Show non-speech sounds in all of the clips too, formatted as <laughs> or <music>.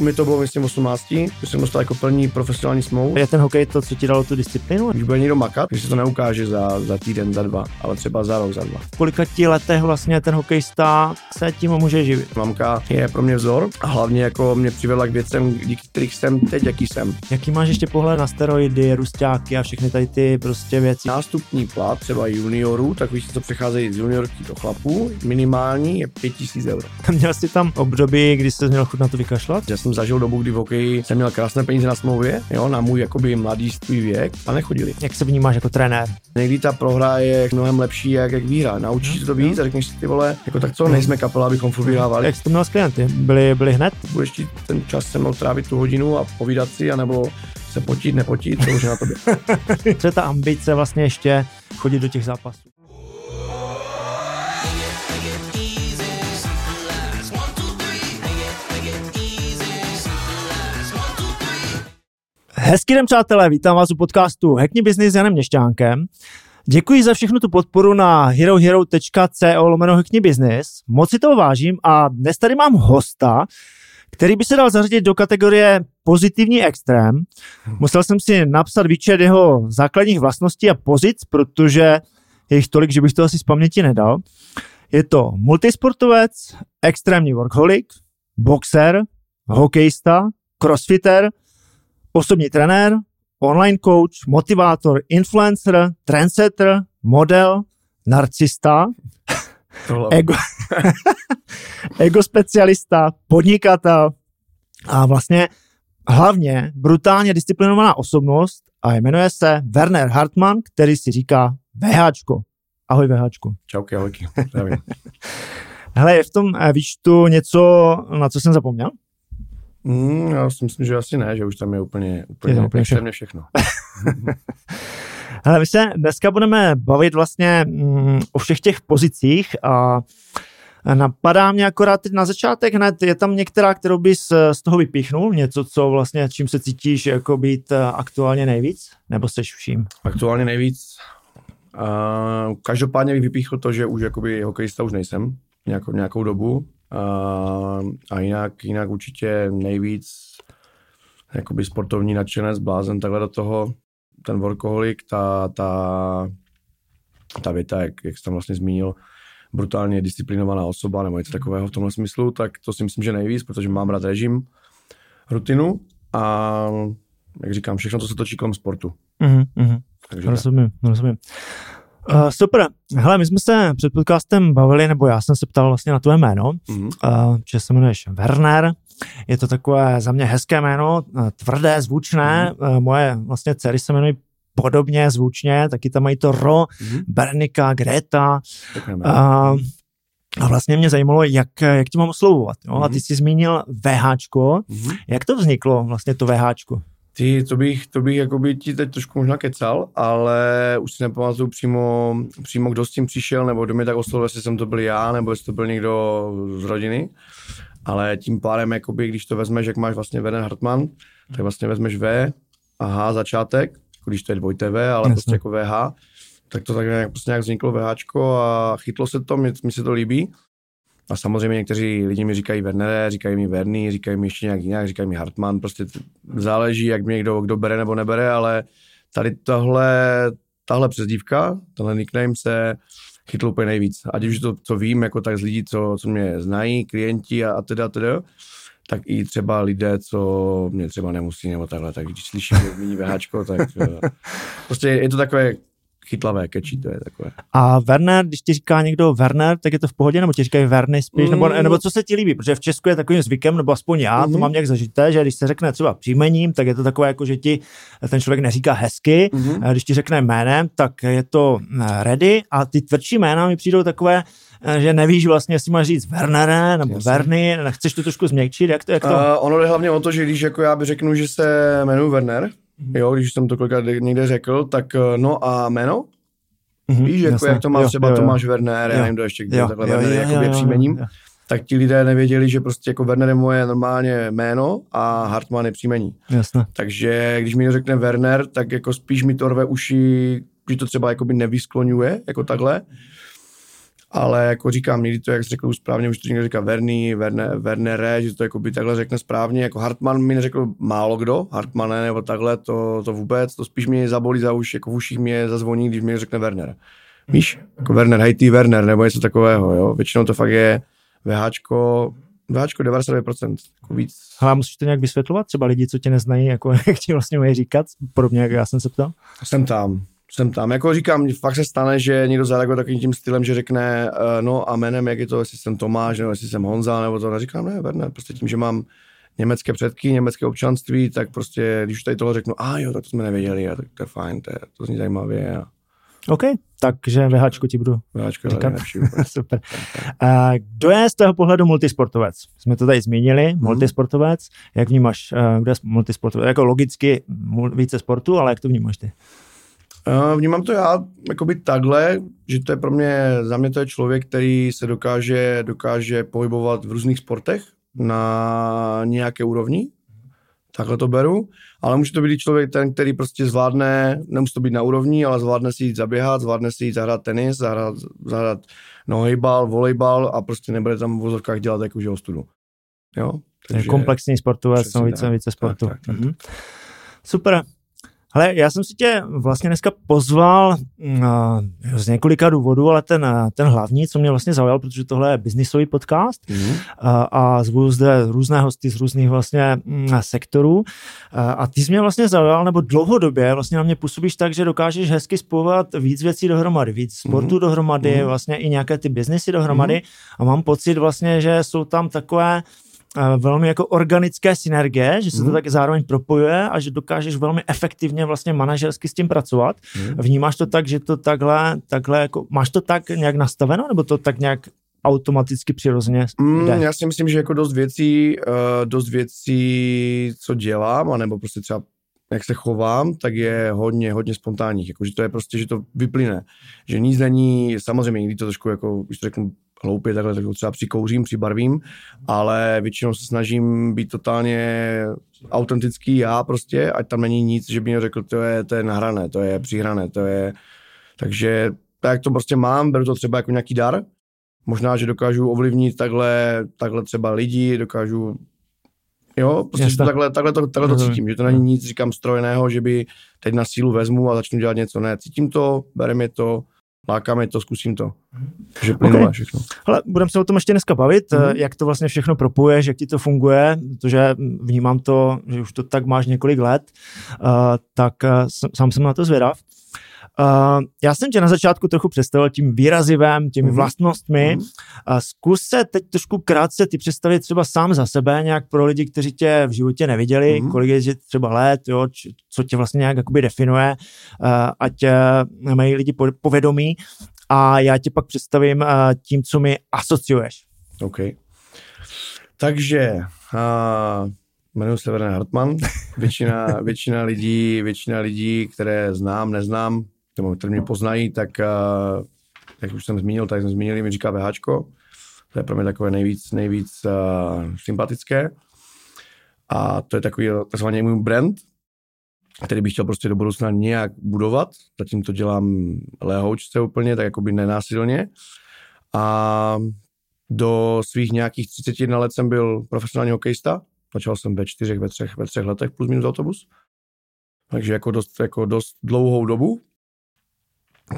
u mě to bylo myslím 18, když jsem dostal jako plný profesionální smlouvu. Je ten hokej to, co ti dalo tu disciplínu? Když bude někdo makat, když se to neukáže za, za týden, za dva, ale třeba za rok, za dva. V kolika ti letech vlastně ten hokejista se tím může živit? Mamka je pro mě vzor a hlavně jako mě přivedla k věcem, díky kterých jsem teď, jaký jsem. Jaký máš ještě pohled na steroidy, rusťáky a všechny tady ty prostě věci? Nástupní plat třeba juniorů, takových, co přecházejí z juniorky do chlapů, minimální je 5000 eur. <laughs> Měl jsi tam období, kdy jsi měl chuť na to vykašlat? Já jsem zažil dobu, kdy v hokeji jsem měl krásné peníze na smlouvě, jo, na můj jakoby mladý věk a nechodili. Jak se vnímáš jako trenér? Někdy ta prohra je mnohem lepší jak, jak výhra. Naučíš se to víc a řekneš si ty vole, jako tak co, nejsme kapela, abychom furt vyhrávali. Jak jsi to měl s klienty? Byli, byli hned? Budeš ti ten čas se mnou trávit tu hodinu a povídat si, anebo se potit, nepotit, to už je na tobě. <laughs> Co je ta ambice vlastně ještě chodit do těch zápasů? Hezký den, přátelé, vítám vás u podcastu Hackni Business s Janem Měšťánkem. Děkuji za všechnu tu podporu na herohero.co lomeno Hackni Business. Moc si toho vážím a dnes tady mám hosta, který by se dal zařadit do kategorie pozitivní extrém. Musel jsem si napsat výčet jeho základních vlastností a pozic, protože je jich tolik, že bych to asi z paměti nedal. Je to multisportovec, extrémní workaholic, boxer, hokejista, crossfitter, osobní trenér, online coach, motivátor, influencer, trendsetter, model, narcista, ego, <laughs> ego specialista, podnikatel a vlastně hlavně brutálně disciplinovaná osobnost a jmenuje se Werner Hartmann, který si říká VHčko. Ahoj VHčko. Čauky, ahojky. <laughs> Hele, je v tom eh, výčtu něco, na co jsem zapomněl? Mm, já si myslím, že asi ne, že už tam je úplně, úplně, je úplně všechno. všechno. <laughs> Hele, my se dneska budeme bavit vlastně mm, o všech těch pozicích a Napadá mě akorát teď na začátek hned, je tam některá, kterou bys z toho vypíchnul? Něco, co vlastně, čím se cítíš jako být eh, aktuálně nejvíc? Nebo seš vším? Aktuálně nejvíc? Uh, každopádně bych vypíchl to, že už jakoby hokejista už nejsem nějakou, nějakou dobu. Uh, a jinak, jinak určitě nejvíc jakoby sportovní nadšenec, blázen takhle do toho, ten workoholik, ta, ta, ta věta, jak, jak jsi tam vlastně zmínil, brutálně disciplinovaná osoba nebo něco takového v tomhle smyslu, tak to si myslím, že nejvíc, protože mám rád režim, rutinu a jak říkám, všechno, co se točí kolem sportu. Mm-hmm. Takže rozumím, rozumím. Uh, super. Hele, my jsme se před podcastem bavili, nebo já jsem se ptal vlastně na tvoje jméno, mm-hmm. uh, že se jmenuješ Werner. Je to takové za mě hezké jméno, tvrdé, zvučné. Mm-hmm. Uh, moje vlastně dcery se jmenují podobně zvučně, taky tam mají to Ro, mm-hmm. Bernika, Greta. Uh, a vlastně mě zajímalo, jak, jak tě mám oslovovat. Jo? Mm-hmm. A ty mhm. jsi zmínil VHčko. Mm-hmm. Jak to vzniklo, vlastně to VHčko? Ty, to bych, to bych jako by ti teď trošku možná kecal, ale už si nepamatuju přímo, přímo kdo s tím přišel, nebo kdo mě tak oslovil, jestli jsem to byl já, nebo jestli to byl někdo z rodiny. Ale tím pádem, jakoby, když to vezmeš, jak máš vlastně Werner Hartmann, tak vlastně vezmeš V a H začátek, jako když to je dvojité V, ale Jasne. prostě jako VH, tak to tak nějak, prostě nějak vzniklo VHčko a chytlo se to, mi se to líbí. A samozřejmě někteří lidi mi říkají Werner, říkají mi Verny, říkají mi ještě nějak jinak, říkají mi Hartmann, prostě záleží, jak mě kdo, kdo bere nebo nebere, ale tady tohle, tahle přezdívka, tenhle nickname se chytl úplně nejvíc. Ať už to, co vím, jako tak z lidí, co, co mě znají, klienti a, a teda, teda, tak i třeba lidé, co mě třeba nemusí nebo takhle, tak když slyším, že zmíní VHčko, tak eh, prostě je to takové chytlavé, kečí, to je takové. A Werner, když ti říká někdo Werner, tak je to v pohodě, nebo ti říkají Werny spíš, mm. nebo, nebo co se ti líbí, protože v Česku je takovým zvykem, nebo aspoň já mm. to mám nějak zažité, že když se řekne třeba příjmením, tak je to takové jako, že ti ten člověk neříká hezky, mm. a když ti řekne jménem, tak je to eh, ready a ty tvrdší jména mi přijdou takové, eh, že nevíš vlastně, jestli máš říct Wernere nebo Jasně. Verny, chceš to trošku změkčit, jak to, jak to? Uh, ono jde hlavně o to, že když jako já bych řeknu, že se jmenuji Werner, Mm-hmm. Jo, když jsem to kolikrát někde řekl, tak eh, no a jméno? Mm-hmm, Víš, jako jak to má jo, třeba jo, Tomáš Werner, já nevím, kdo ještě, kdo takhle jo, Werner jo, jakoby jo, příjmením. Jo, jo. Tak ti lidé nevěděli, že prostě jako Werner je moje normálně jméno a Hartmann je příjmení. Jasne. Takže když mi řekne Werner, tak jako spíš mi to rve uši, že to třeba jakoby nevyskloňuje, jako takhle. Ale jako říkám, někdy to, jak jsi řekl správně, už to někdo říká Verny, Werner, Wernere, že to jako by takhle řekne správně, jako Hartman mi neřekl málo kdo, Hartmane nebo takhle, to, to vůbec, to spíš mě zabolí za uši, jako v uších mě zazvoní, když mi řekne Werner. Víš, jako Werner, hej ty Werner, nebo něco takového, jo, většinou to fakt je VHčko, VHčko 99%, jako víc. Ale musíš to nějak vysvětlovat? Třeba lidi, co tě neznají, jako <laughs> jak ti vlastně mají říkat, podobně jak já jsem se ptal? Jsem tam, jsem tam. Jako říkám, fakt se stane, že někdo zareaguje takovým tím stylem, že řekne, uh, no a jménem, jak je to, jestli jsem Tomáš, nebo jestli jsem Honza, nebo to. Neříkám, ne, Werner, prostě tím, že mám německé předky, německé občanství, tak prostě, když už tady tohle řeknu, a jo, tak to jsme nevěděli, a tak to je fajn, to, je, to zní zajímavě. A... OK, takže VHčko ti budu VHčko říkat. <laughs> Super. A kdo je z toho pohledu multisportovec? Jsme to tady zmínili, Mhm. multisportovec. Jak vnímáš, eh, kdo je multisportovec? Jako logicky více sportu, ale jak to vnímáš ty? Uh, vnímám to já jakoby takhle, že to je pro mě, za mě to je člověk, který se dokáže, dokáže pohybovat v různých sportech na nějaké úrovni, takhle to beru, ale může to být člověk ten, který prostě zvládne, nemusí to být na úrovni, ale zvládne si jít zaběhat, zvládne si jít zahrát tenis, zahrát, zahrát nohejbal, volejbal a prostě nebude tam v vozovkách dělat jakože ostudu. Jo? Takže, komplexní sportovec, no více, tak. více sportu. Tak, tak, tak. Mhm. Super. Ale já jsem si tě vlastně dneska pozval uh, z několika důvodů, ale ten, ten hlavní, co mě vlastně zaujal, protože tohle je biznisový podcast Mhm. uh, a zvu zde různé hosty z různých vlastně mm, sektorů uh, a ty jsi mě vlastně zaujal, nebo dlouhodobě vlastně na mě působíš tak, že dokážeš hezky spojovat víc věcí dohromady, víc sportu Mhm. dohromady, Mhm. vlastně i nějaké ty biznesy dohromady a mám pocit vlastně, že jsou tam takové eh, velmi jako organické synergie, že se to Mhm. tak zároveň propojuje a že dokážeš velmi efektivně vlastně manažersky s tím pracovat. Mhm. Vnímáš to tak, že to takhle, takhle jako, máš to tak nějak nastaveno, nebo to tak nějak automaticky přirozeně Mm, jde? já si myslím, že jako dost věcí, uh, dost věcí, co dělám, anebo prostě třeba jak se chovám, tak je hodně, hodně spontánních. Jako, že to je prostě, že to vyplyne. Že nic není, samozřejmě někdy to trošku, jako, když to řeknu hloupě, takhle tak třeba přikouřím, přibarvím, ale většinou se snažím být totálně autentický já prostě, ať tam není nic, že by někdo řekl, to je, to je nahrané, to je přihrané, to je... Takže tak to prostě mám, beru to třeba jako nějaký dar, možná, že dokážu ovlivnit takhle, takhle třeba lidi, dokážu Jo, prostě to takhle, takhle, to, takhle to cítím, že to není nic, říkám, strojeného, že by teď na sílu vezmu a začnu dělat něco. Ne, cítím to, bereme to, lákáme to, zkusím to. Takže plynule Ok. všechno. Ale budeme se o tom ještě dneska bavit, Mhm. mm-hmm. jak to vlastně všechno propuješ, jak ti to funguje, protože vnímám to, že už to tak máš několik let, uh, tak uh, sám jsem na to zvědav. Uh, já jsem tě na začátku trochu představil tím výrazivem, těmi Mhm. vlastnostmi. Mhm. A zkus se teď trošku krátce ty představit třeba sám za sebe, nějak pro lidi, kteří tě v životě neviděli, Mhm. kolik je že třeba let, jo, č- co tě vlastně nějak jakoby definuje, uh, ať uh, mají lidi po- povědomí a já tě pak představím uh, tím, co mi asociuješ. OK. Takže uh, jmenuji se Werner Hartmann. <laughs> Většina, většina, lidí, většina lidí, které znám, neznám, nebo které mě poznají, tak uh, jak už jsem zmínil, tak jsem zmínil, mi říká VHčko. To je pro mě takové nejvíc, nejvíc uh, sympatické. A to je takový takzvaný můj brand, který bych chtěl prostě do budoucna nějak budovat. Zatím to dělám lehoučce úplně, tak jakoby nenásilně. A do svých nějakých 31 let jsem byl profesionální hokejista. Začal jsem ve čtyřech, ve třech, ve třech letech plus minus autobus. Takže jako dost, jako dost dlouhou dobu.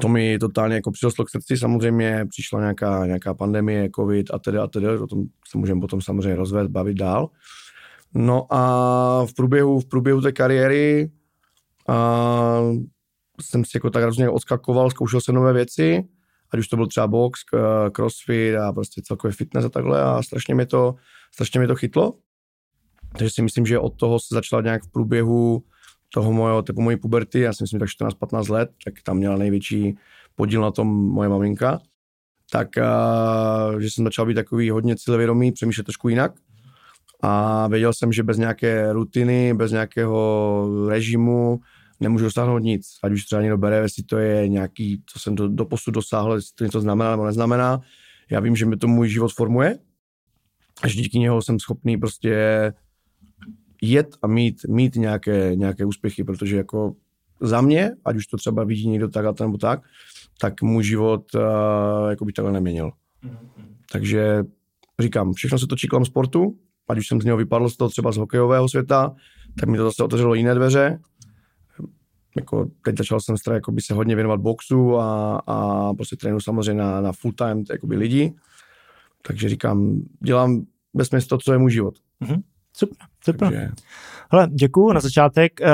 To mi totálně jako přirostlo k srdci. Samozřejmě přišla nějaká, nějaká pandemie, covid a tedy a tedy. O tom se můžeme potom samozřejmě rozvést, bavit dál. No a v průběhu, v průběhu té kariéry a jsem si jako tak různě odskakoval, zkoušel jsem nové věci, ať už to byl třeba box, crossfit a prostě celkově fitness a takhle a strašně mě to, strašně mě to chytlo. Takže si myslím, že od toho se začala nějak v průběhu toho mojho, typu mojí puberty, já si myslím tak 14-15 let, tak tam měla největší podíl na tom moje maminka. Tak, a, že jsem začal být takový hodně cílevědomý, přemýšlet trošku jinak. A věděl jsem, že bez nějaké rutiny, bez nějakého režimu nemůžu dosáhnout nic. Ať už třeba někdo bere, jestli to je nějaký, co jsem do, do posud dosáhl, jestli to něco znamená nebo neznamená. Já vím, že mi to můj život formuje že díky něho jsem schopný prostě jet a mít, mít nějaké, nějaké úspěchy, protože jako za mě, ať už to třeba vidí někdo tak a nebo tak, tak můj život uh, jako by takhle neměnil. Mm-hmm. Takže říkám, všechno se točí kolem sportu, ať už jsem z něho vypadl z toho třeba z hokejového světa, tak mi to zase otevřelo jiné dveře. Jako teď začal jsem teda, by se hodně věnovat boxu a, a prostě trénu samozřejmě na, na full time jakoby lidi. Takže říkám, dělám bez to, co je můj život. Mm-hmm. Super, super. Takže... Hele, děkuju na začátek. Uh,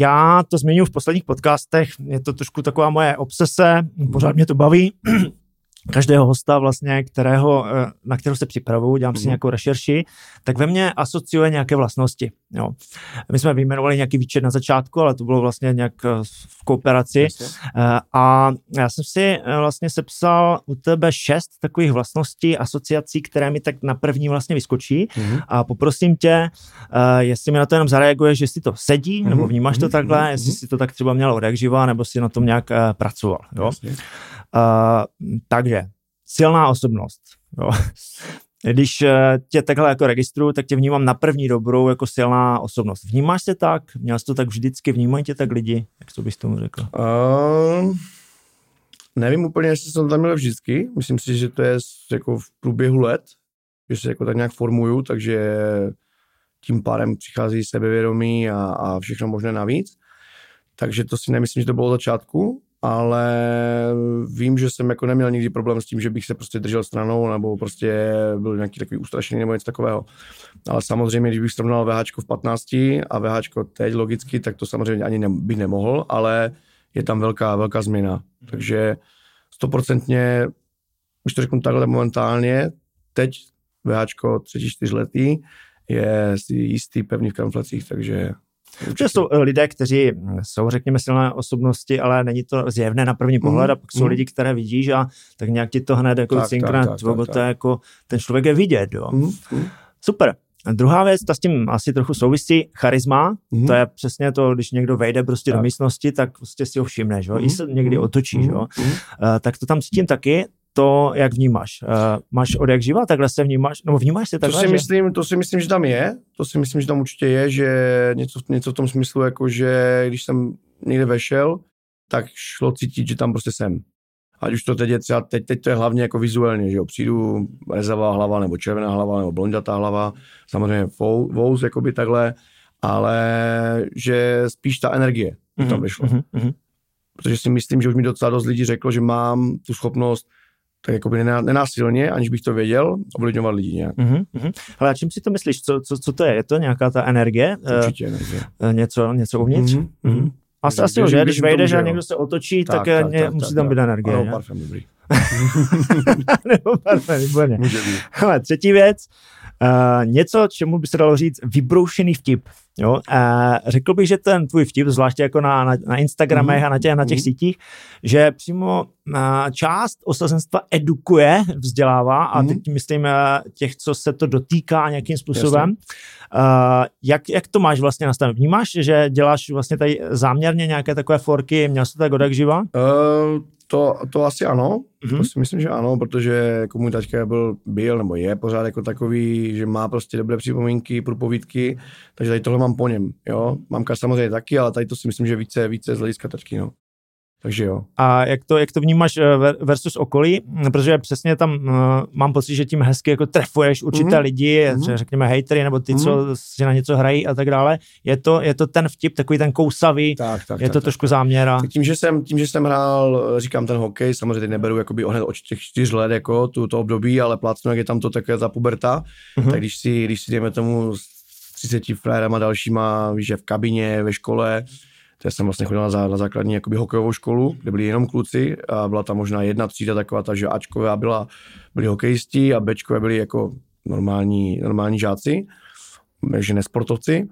já to zmiňuji v posledních podcastech, je to trošku taková moje obsese, pořád mě to baví každého hosta vlastně, kterého, eh, na kterého se připravuju, dělám si mm. nějakou rešerši, tak ve mně asociuje nějaké vlastnosti. Jo. My jsme vyjmenovali nějaký výčet na začátku, ale to bylo vlastně nějak eh, v kooperaci. Eh, a já jsem si vlastně sepsal u tebe šest takových vlastností, asociací, které mi tak na první vlastně vyskočí mm. a poprosím tě, jestli mi na to jenom zareaguješ, jestli to sedí, mm. nebo vnímáš to mhm. takhle, mm. jestli si to tak třeba měl odek živa, nebo si na tom nějak pracoval. Jo. Jasně. Uh, takže silná osobnost. Jo. <laughs> Když eh, tě takhle jako registruju, tak tě vnímám na první dobrou jako silná osobnost. Vnímáš se tak? Měl jsi to tak vždycky? Vnímají tě tak lidi? Jak to bys tomu řekl? Uh, nevím úplně, jestli jsem tam měl vždycky. Myslím si, že to je jako v průběhu let, že se jako tak nějak formuju, takže tím pádem přichází sebevědomí a, a všechno možné navíc. Takže to si nemyslím, že to bylo od začátku, ale vím, že jsem jako neměl nikdy problém s tím, že bych se prostě držel stranou nebo prostě byl nějaký takový ustrašený nebo něco takového. Ale samozřejmě, když bych srovnal VH v 15 a VH teď logicky, tak to samozřejmě ani ne, bych nemohl, ale je tam velká, velká změna. Takže stoprocentně, když to řeknu takhle momentálně, teď VH třetí, čtyřletý je si jistý, pevný v kamflacích, takže Určitě jsou eh, lidé, kteří hm, jsou, řekněme, silné osobnosti, ale není to zjevné na první pohled mm, a pak jsou mm. lidi, které vidíš a tak nějak ti to hned jako cinkne, to jako ten člověk je vidět, jo. Mm. Super. A druhá věc, ta s tím asi trochu souvisí, charisma, mm. to je přesně to, když někdo vejde prostě tak. do místnosti, tak prostě si ho všimneš, jo, mm. i se někdy otočí, mm. jo. Mm. Uh, tak to tam cítím taky, to, jak vnímáš. Uh, máš od jak živa, takhle se vnímáš, nebo vnímáš se takhle? To si, že... myslím, to si myslím, že tam je, to si myslím, že tam určitě je, že něco, něco v tom smyslu, jako že když jsem někde vešel, tak šlo cítit, že tam prostě jsem. Ať už to teď je třeba, teď, teď to je hlavně jako vizuálně, že jo, přijdu rezavá hlava, nebo červená hlava, nebo blondětá hlava, samozřejmě vouz, jakoby takhle, ale že spíš ta energie mm-hmm, tam vyšlo. Mm-hmm. Protože si myslím, že už mi docela dost lidí řeklo, že mám tu schopnost tak jako by nenásilně, aniž bych to věděl, ovlivňovat lidi nějak. Mm-hmm. Ale a čím si to myslíš? Co, co, co to je? Je to nějaká ta energie? Určitě energie. Uh, něco, něco uvnitř? Mm-hmm. Mm-hmm. Asi, asi že když vejdeš a někdo se otočí, tak, tak, tak, tak, tak musí tak, tam být energie. Ano, parfém dobrý. <laughs> Nebo parfém, výborně. Může být. Ale třetí věc, uh, něco, čemu by se dalo říct vybroušený vtip. Jo? Uh, řekl bych, že ten tvůj vtip, zvláště jako na, na, na Instagramech mm. a na těch, na těch mm. sítích, že přímo uh, část osazenstva edukuje, vzdělává a mm. teď myslím uh, těch, co se to dotýká nějakým způsobem. Uh, jak, jak to máš vlastně nastavené? Vnímáš, že děláš vlastně tady záměrně nějaké takové forky, měl jsi to tak od živa? Uh, to, to asi ano, mm-hmm. to si myslím, že ano, protože jako můj taťka byl, byl nebo je pořád jako takový, že má prostě dobré připomínky, průpovídky, takže tady tohle mám po něm, jo. Mamka samozřejmě taky, ale tady to si myslím, že více, více z hlediska tačky, no. Takže jo. A jak to, jak to vnímáš eh, versus okolí? Protože přesně tam uh, mám pocit, že tím hezky jako trefuješ určité mm-hmm. lidi, mm-hmm. řekněme hejtery, nebo ty, mm-hmm. co si na něco hrají a tak dále. Je to, je to ten vtip, takový ten kousavý, tak, tak, je tak, to tak, trošku tak. záměra. Tak tím, že jsem, tím, že jsem hrál, říkám ten hokej, samozřejmě teď neberu jakoby hned od těch čtyř let, jako tu, to období, ale plácnu, jak je tam to také ta puberta, mm-hmm. tak když si, když si dejme tomu s 30 frérama dalšíma, víš, že v kabině, ve škole, já jsem vlastně chodil na, na základní jakoby hokejovou školu, kde byli jenom kluci a byla tam možná jedna třída taková, ta, že byla, byli hokejisti a Bčkové byli jako normální, normální žáci, že nesportovci.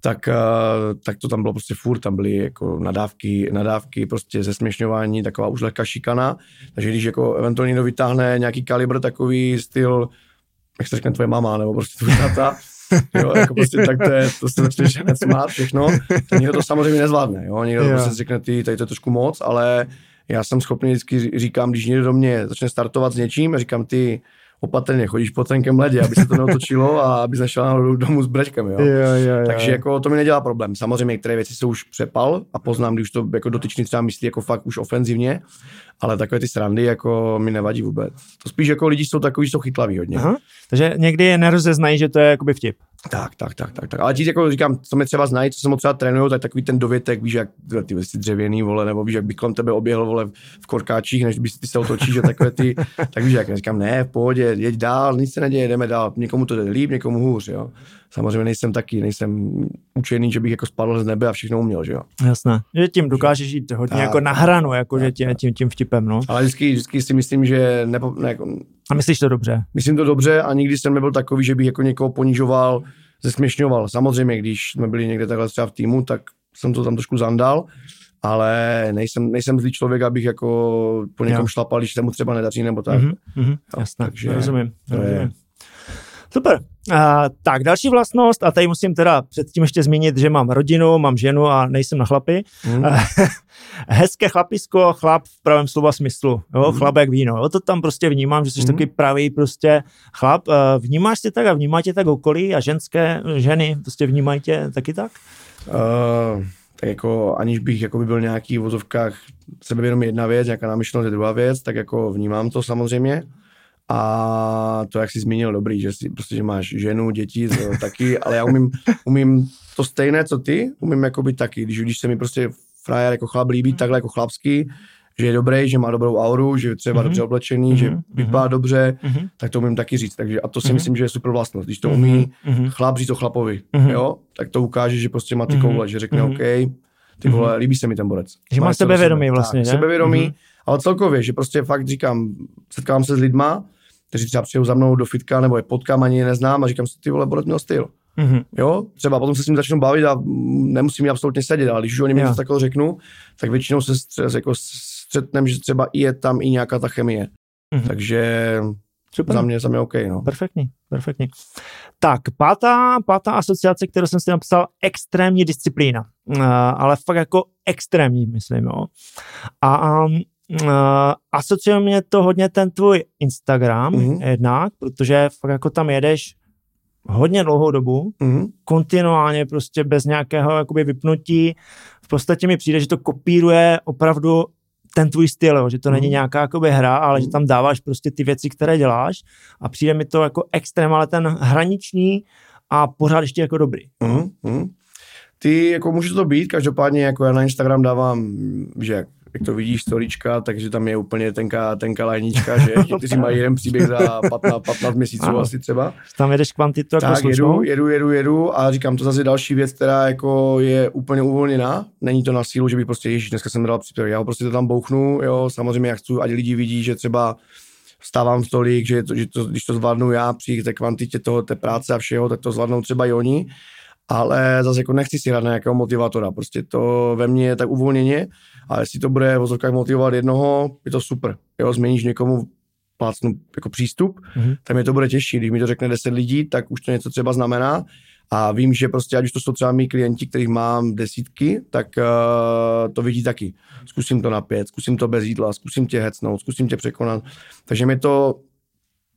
Tak, eh, tak to tam bylo prostě furt, tam byly jako nadávky, nadávky prostě zesměšňování, taková už lehká šikana, takže když jako eventuálně někdo vytáhne nějaký kalibr takový styl, jak se řekne tvoje mama, nebo prostě tvůj tata, <laughs> jo, jako prostě tak to, je, to se začneš hned smát všechno, tak někdo to samozřejmě nezvládne, jo, někdo yeah. prostě řekne, ty, tady to je trošku moc, ale já jsem schopný vždycky říkám, když někdo do mě začne startovat s něčím, říkám, ty, opatrně, chodíš po tenkém ledě, aby se to neotočilo a aby nešel domů s brečkem, jo. Jo, jo, jo. Takže jako to mi nedělá problém. Samozřejmě některé věci jsou už přepal a poznám, když to jako dotyčný třeba myslí jako fakt už ofenzivně, ale takové ty srandy jako mi nevadí vůbec. To spíš jako lidi jsou takový, jsou chytlaví hodně. Aha. Takže někdy je nerozeznají, že to je jakoby vtip. Tak, tak, tak, tak, tak. Ale ti jako říkám, co mě třeba znají, co se moc třeba trénují, tak takový ten dovětek, víš, jak ty jsi dřevěný, vole, nebo víš, jak by kolem tebe oběhl, vole, v korkáčích, než by ty se otočíš, že takové ty, tak víš, jak říkám, ne, v pohodě, jeď dál, nic se neděje, jdeme dál, někomu to jde líp, někomu hůř, jo. Samozřejmě nejsem taky, nejsem učený, že bych jako spadl z nebe a všechno uměl, že jo. Jasné, že tím dokážeš jít hodně Tak, jako na hranu, jako tak, že tím, tím, tím vtipem, no. Ale vždycky, vždycky si myslím, že nepo, ne, jako, A myslíš to dobře? myslím to dobře a nikdy jsem nebyl takový, že bych jako někoho ponižoval, zesměšňoval. Samozřejmě, když jsme byli někde takhle třeba v týmu, tak jsem to tam trošku zandal, ale nejsem, nejsem zlý člověk, abych jako po někom Jo. šlapal, když se mu třeba nedaří nebo tak. Mhm, mhm, Jo, jasné, takže rozumím. to je- rozumím. Super. Uh, tak další vlastnost, a tady musím teda předtím ještě zmínit, že mám rodinu, mám ženu a nejsem na chlapy. Hmm. <laughs> Hezké chlapisko, chlap v pravém slova smyslu, jo, Mhm. chlap jak víno, jo, to tam prostě vnímám, že jsi Mhm. takový pravý prostě chlap. Vnímáš tě tak a vnímá tě tak okolí a ženské ženy prostě vnímají tě taky tak? Uh, tak jako aniž bych jako by byl nějaký v vozovkách sebevědomý jedna věc, nějaká námyšlenost je druhá věc, tak jako vnímám to samozřejmě. A to, jak jsi zmínil, dobrý, že si prostě, že máš ženu, děti, to <laughs> taky, ale já umím, umím to stejné, co ty, umím jako být taky. Když, když se mi prostě frajer jako chlap líbí, takhle jako chlapský, že je dobrý, že má dobrou auru, že je třeba Mhm. dobře oblečený, Mhm, že mhm. vypadá dobře, Mhm. tak to umím taky říct. Takže a to si Mhm. myslím, že je super vlastnost. Když to umí Mhm. chlap říct o chlapovi, Mhm. jo, tak to ukáže, že prostě má ty Mhm. koule, že řekne Mhm. OK, ty vole, líbí se mi ten borec. Že má do sebevědomí sebe. vlastně, tak, že? Sebevědomí, Mhm. Ale celkově, že prostě fakt říkám, setkávám se s lidma, kteří třeba přijdou za mnou do fitka, nebo je potkám, ani je neznám a říkám si, ty vole, borec měl styl. Mhm. Jo, třeba potom se s ním začnu bavit a nemusím mi absolutně sedět, ale když už o něm něco takového řeknu, tak většinou se stře- jako střetnem, že třeba i je tam i nějaká ta chemie. Mhm. Takže Super. za mě, za mě OK, no. Perfektní, perfektní. Tak, pátá, pátá asociace, kterou jsem si napsal, extrémní disciplína. Uh, ale fakt jako extrémní, myslím, jo. A um, uh, asociuje mě to hodně ten tvůj Instagram Mhm. mm-hmm. jednak, protože fakt jako tam jedeš hodně dlouhou dobu, Mhm. kontinuálně prostě bez nějakého jakoby vypnutí. V podstatě mi přijde, že to kopíruje opravdu ten tvůj styl, jo, že to není Mhm. nějaká jakoby hra, ale že Mhm. tam dáváš prostě ty věci, které děláš a přijde mi to jako extrém, ale ten hraniční a pořád ještě jako dobrý. Mhm, mhm. Ty, jako může to být, každopádně jako já na Instagram dávám, že jak, jak to vidíš, storička, takže tam je úplně tenká, tenká lajnička, že? <laughs> Kteří mají jeden příběh za 15, 15 měsíců Ano. asi třeba. Tam jedeš kvantitu jako tak jedu, jedu, jedu, jedu. A říkám, to zase další věc, která jako je úplně uvolněná. Není to na sílu, že bych prostě, ježíš, dneska jsem dal příspěvek, já ho prostě to tam bouchnu, jo, samozřejmě já chci, ať lidi vidí, že třeba vstávám stolik, že, to, že to, když to zvládnu já při té kvantitě toho, té práce a všeho, tak to zvládnou třeba i oni, ale zase jako nechci si hrát na nějakého motivátora, prostě to ve mně je tak uvolněně, ale jestli to bude v vozovkách motivovat jednoho, je to super, jo, změníš někomu plácnu jako přístup, Mhm. tak mi to bude těžší. Když mi to řekne 10 lidí, tak už to něco třeba znamená. A vím, že prostě, ať už to jsou třeba mý klienti, kterých mám desítky, tak uh, to vidí taky. Zkusím to na pět, zkusím to bez jídla, zkusím tě hecnout, zkusím tě překonat. Takže mi to,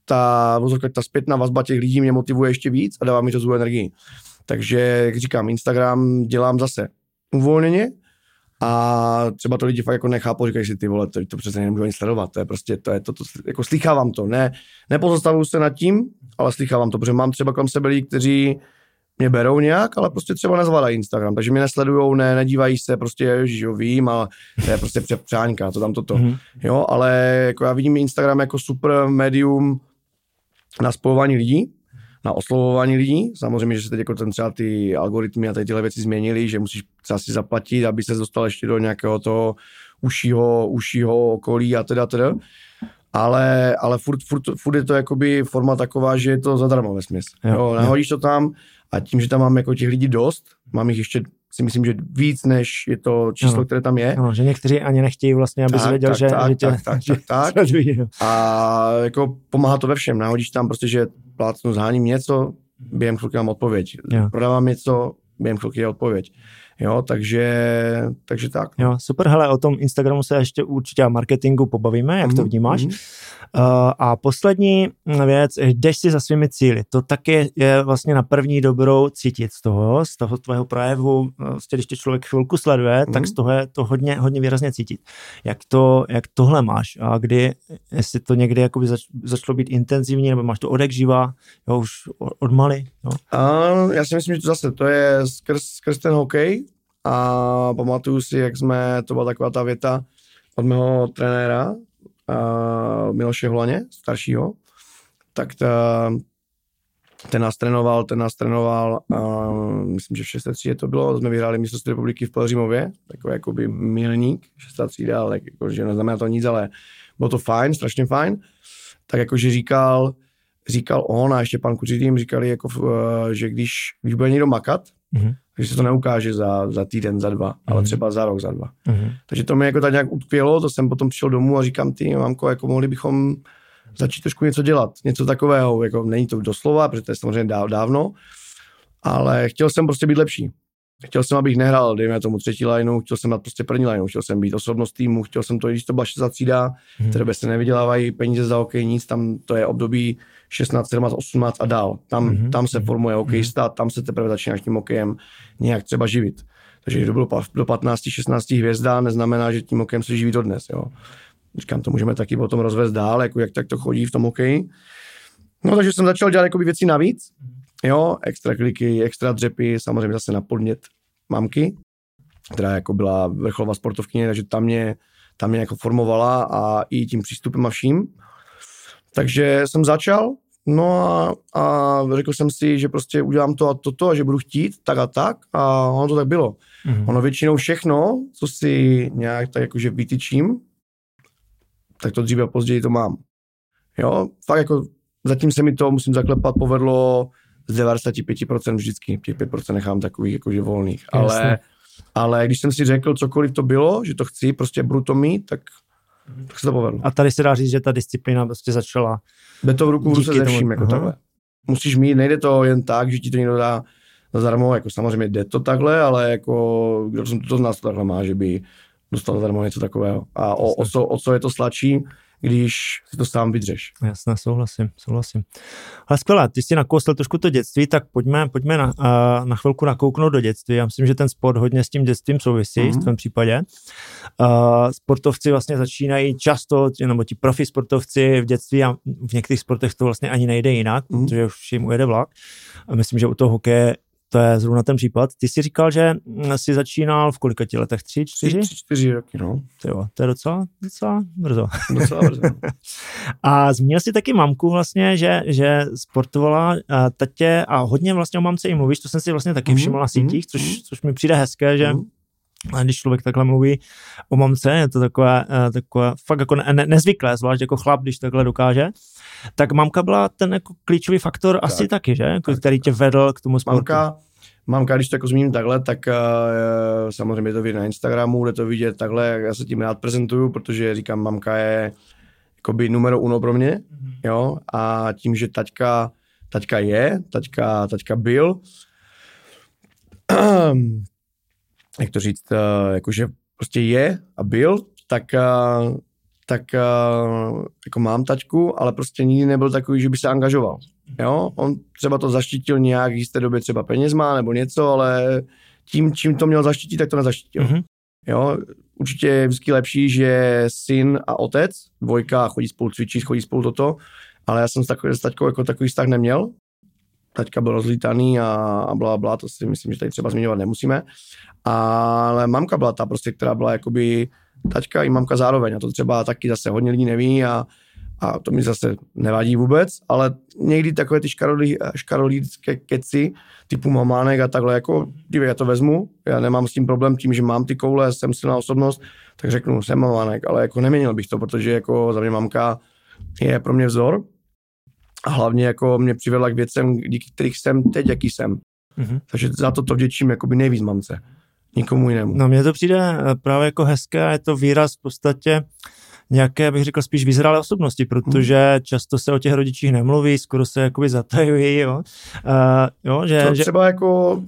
ta, ta zpětná vazba těch lidí mě motivuje ještě víc a dává mi to zvu energii. Takže, jak říkám, Instagram dělám zase uvolněně, a třeba to lidi fakt jako nechápou, říkají si ty vole, to, to přece nemůžu ani sledovat, to je prostě, to je to, to jako slychávám to, ne, nepozastavuju se nad tím, ale slychávám to, protože mám třeba kolem sebe lidi, kteří mě berou nějak, ale prostě třeba nezvládají Instagram, takže mě nesledujou, ne, nedívají se, prostě, ježiš, jo, vím, ale to je prostě přepřánka, to tam toto, Mhm. jo, ale jako já vidím Instagram jako super médium na spojování lidí, na oslovování lidí. Samozřejmě, že se teď jako ten třeba ty algoritmy a tady tyhle věci změnily, že musíš třeba si zaplatit, aby se dostal ještě do nějakého toho užšího, užšího okolí a teda, teda. Ale, ale furt, furt, furt, je to jakoby forma taková, že je to zadarmo ve smysl. Jo, Jo, nahodíš to tam a tím, že tam mám jako těch lidí dost, mám jich ještě si myslím, že víc, než je to číslo, Ano. které tam je. Ano, že někteří ani nechtějí vlastně, aby Tak, věděl, tak, že, tak, že tě tak, tak, <laughs> tak, tak. A jako pomáhá to ve všem. Nahodíš tam prostě, že plácnu, zháním něco, během chvilky mám odpověď. Jo. Prodávám něco, během chvilky je odpověď. Jo, takže, takže tak. No. Jo, super, hele, o tom Instagramu se ještě určitě a marketingu pobavíme, jak mm-hmm. to mhm, vnímáš. Mm-hmm. Uh, a poslední věc, jdeš si za svými cíly. To taky je vlastně na první dobrou cítit z toho, z toho tvého projevu, vlastně, když tě člověk chvilku sleduje, mm-hmm. tak z toho je to hodně, hodně výrazně cítit. Jak, to, jak tohle máš a kdy, jestli to někdy jakoby zač, začalo být intenzivní, nebo máš to odek živa, jo, už od maly. Jo? A já si myslím, že to zase to je skrz, skrz ten hokej a pamatuju si, jak jsme, to byla taková ta věta od mého trenéra, uh, Miloše Hlaně, staršího, tak ta, ten nás trénoval, ten nás trénoval, uh, myslím, že v 6. třídě to bylo, jsme vyhráli mistrovství republiky v Pelřimově, takový jakoby milník, 6. třída, ale jako, že neznamená to nic, ale bylo to fajn, strašně fajn. Tak jakože říkal, říkal on a ještě pan Kuřitým říkali, jako, uh, že když, když bude někdo makat, mm-hmm. takže se to neukáže za, za týden, za dva, mm-hmm. ale mhm. třeba za rok, za dva. Mm-hmm. Takže to mi jako tak nějak utkvělo, to jsem potom přišel domů a říkám, ty mamko, jako mohli bychom začít trošku něco dělat, něco takového, jako není to doslova, protože to je samozřejmě dávno, ale chtěl jsem prostě být lepší. Chtěl jsem, abych nehrál, dejme tomu třetí lineu, chtěl jsem dát prostě první lineu, chtěl jsem být osobnost týmu, chtěl jsem to, když to byla za třída, hmm. které se nevydělávají peníze za hokej, nic, tam to je období 16, 17, 18 a dál. Tam, hmm. tam se formuje hokejista, hmm. tam se teprve začínáš tím hokejem nějak třeba živit. Takže když to bylo do 15, 16 hvězda, neznamená, že tím hokejem se živí to dnes. Jo. Říkám, to můžeme taky potom rozvést dál, jako jak tak to chodí v tom hokeji. No takže jsem začal dělat jakoby věci navíc, jo, extra kliky, extra dřepy, samozřejmě zase na podnět mamky, která jako byla vrcholová sportovkyně, takže tam mě, tam mě jako formovala a i tím přístupem a vším. Takže jsem začal, no a, a řekl jsem si, že prostě udělám to a toto a že budu chtít tak a tak a ono to tak bylo. Mm-hmm. Ono většinou všechno, co si nějak tak jakože vytyčím, tak to dříve a později to mám. Jo, fakt jako zatím se mi to, musím zaklepat, povedlo z 95% vždycky, těch 5% nechám takových jakože volných. Ale, ale když jsem si řekl cokoliv to bylo, že to chci, prostě budu to mít, tak, tak se to povedlo. A tady se dá říct, že ta disciplína prostě začala. Jde to v ruku v ruce se vším, jako takhle. Musíš mít, nejde to jen tak, že ti to někdo dá zadarmo, jako samozřejmě jde to takhle, ale jako kdo to z nás takhle má, že by dostal zadarmo něco takového. A o, o, co, o co je to slačí, když si to sám vydřeš. Jasné, souhlasím, souhlasím. Ale skvělé, ty jsi nakousl trošku to dětství, tak pojďme, pojďme na, na chvilku nakouknout do dětství. Já myslím, že ten sport hodně s tím dětstvím souvisí mm-hmm. v tvém případě. Uh, sportovci vlastně začínají často, nebo ti profi sportovci v dětství a v některých sportech to vlastně ani nejde jinak, mm-hmm. protože už jim ujede vlak. A myslím, že u toho hokeje to je zrovna ten případ. Ty jsi říkal, že jsi začínal v kolika ti letech? Tři, čtyři? Tři, čtyři roky, no. Jo, to je docela, docela brzo. Docela brzo. <laughs> a zmínil jsi taky mamku vlastně, že, že sportovala a tatě a hodně vlastně o mamce i mluvíš, to jsem si vlastně taky mm-hmm. všiml na sítích, což, mm-hmm. což mi přijde hezké, že. A když člověk takhle mluví o mamce, je to takové, eh, takové fakt jako ne, nezvyklé, zvlášť jako chlap, když takhle dokáže. Tak mamka byla ten jako klíčový faktor tak. asi taky, že? Jako, který tě vedl k tomu sportu. Mamka, mamka když to jako zmíním takhle, tak uh, samozřejmě je to vidět na Instagramu, kde to vidět takhle, já se tím rád prezentuju, protože říkám, mamka je jakoby numero uno pro mě, mm-hmm. jo, a tím, že taťka, taťka je, taťka, taťka byl, <clears throat> jak to říct, uh, jakože prostě je a byl, tak, uh, tak uh, jako mám tačku, ale prostě nikdy nebyl takový, že by se angažoval. Jo? On třeba to zaštítil nějak v jisté době třeba penězma nebo něco, ale tím, čím to měl zaštítit, tak to nezaštítil. Mm-hmm. Jo? Určitě je vždycky lepší, že syn a otec, dvojka, chodí spolu cvičit, chodí spolu toto, ale já jsem s, takový, s taťkou jako takový vztah neměl, taťka byl rozlítaný a, a bla, bla, to si myslím, že tady třeba zmiňovat nemusíme. Ale mamka byla ta prostě, která byla jakoby taťka i mamka zároveň a to třeba taky zase hodně lidí neví a, a to mi zase nevadí vůbec, ale někdy takové ty škarolí, škarolícké keci typu mamánek a takhle jako, dívej, já to vezmu, já nemám s tím problém tím, že mám ty koule, jsem silná osobnost, tak řeknu, jsem mamánek, ale jako neměnil bych to, protože jako za mě mamka je pro mě vzor a hlavně jako mě přivedla k věcem, díky kterých jsem teď, jaký jsem. Mm-hmm. Takže za to to vděčím jakoby nejvíc mamce. Nikomu jinému. No mně to přijde eh, právě jako hezké a je to výraz v podstatě nějaké, bych řekl, spíš vyzrálé osobnosti, protože hmm. často se o těch rodičích nemluví, skoro se jakoby zatajují, jo. Uh, jo že, to třeba jako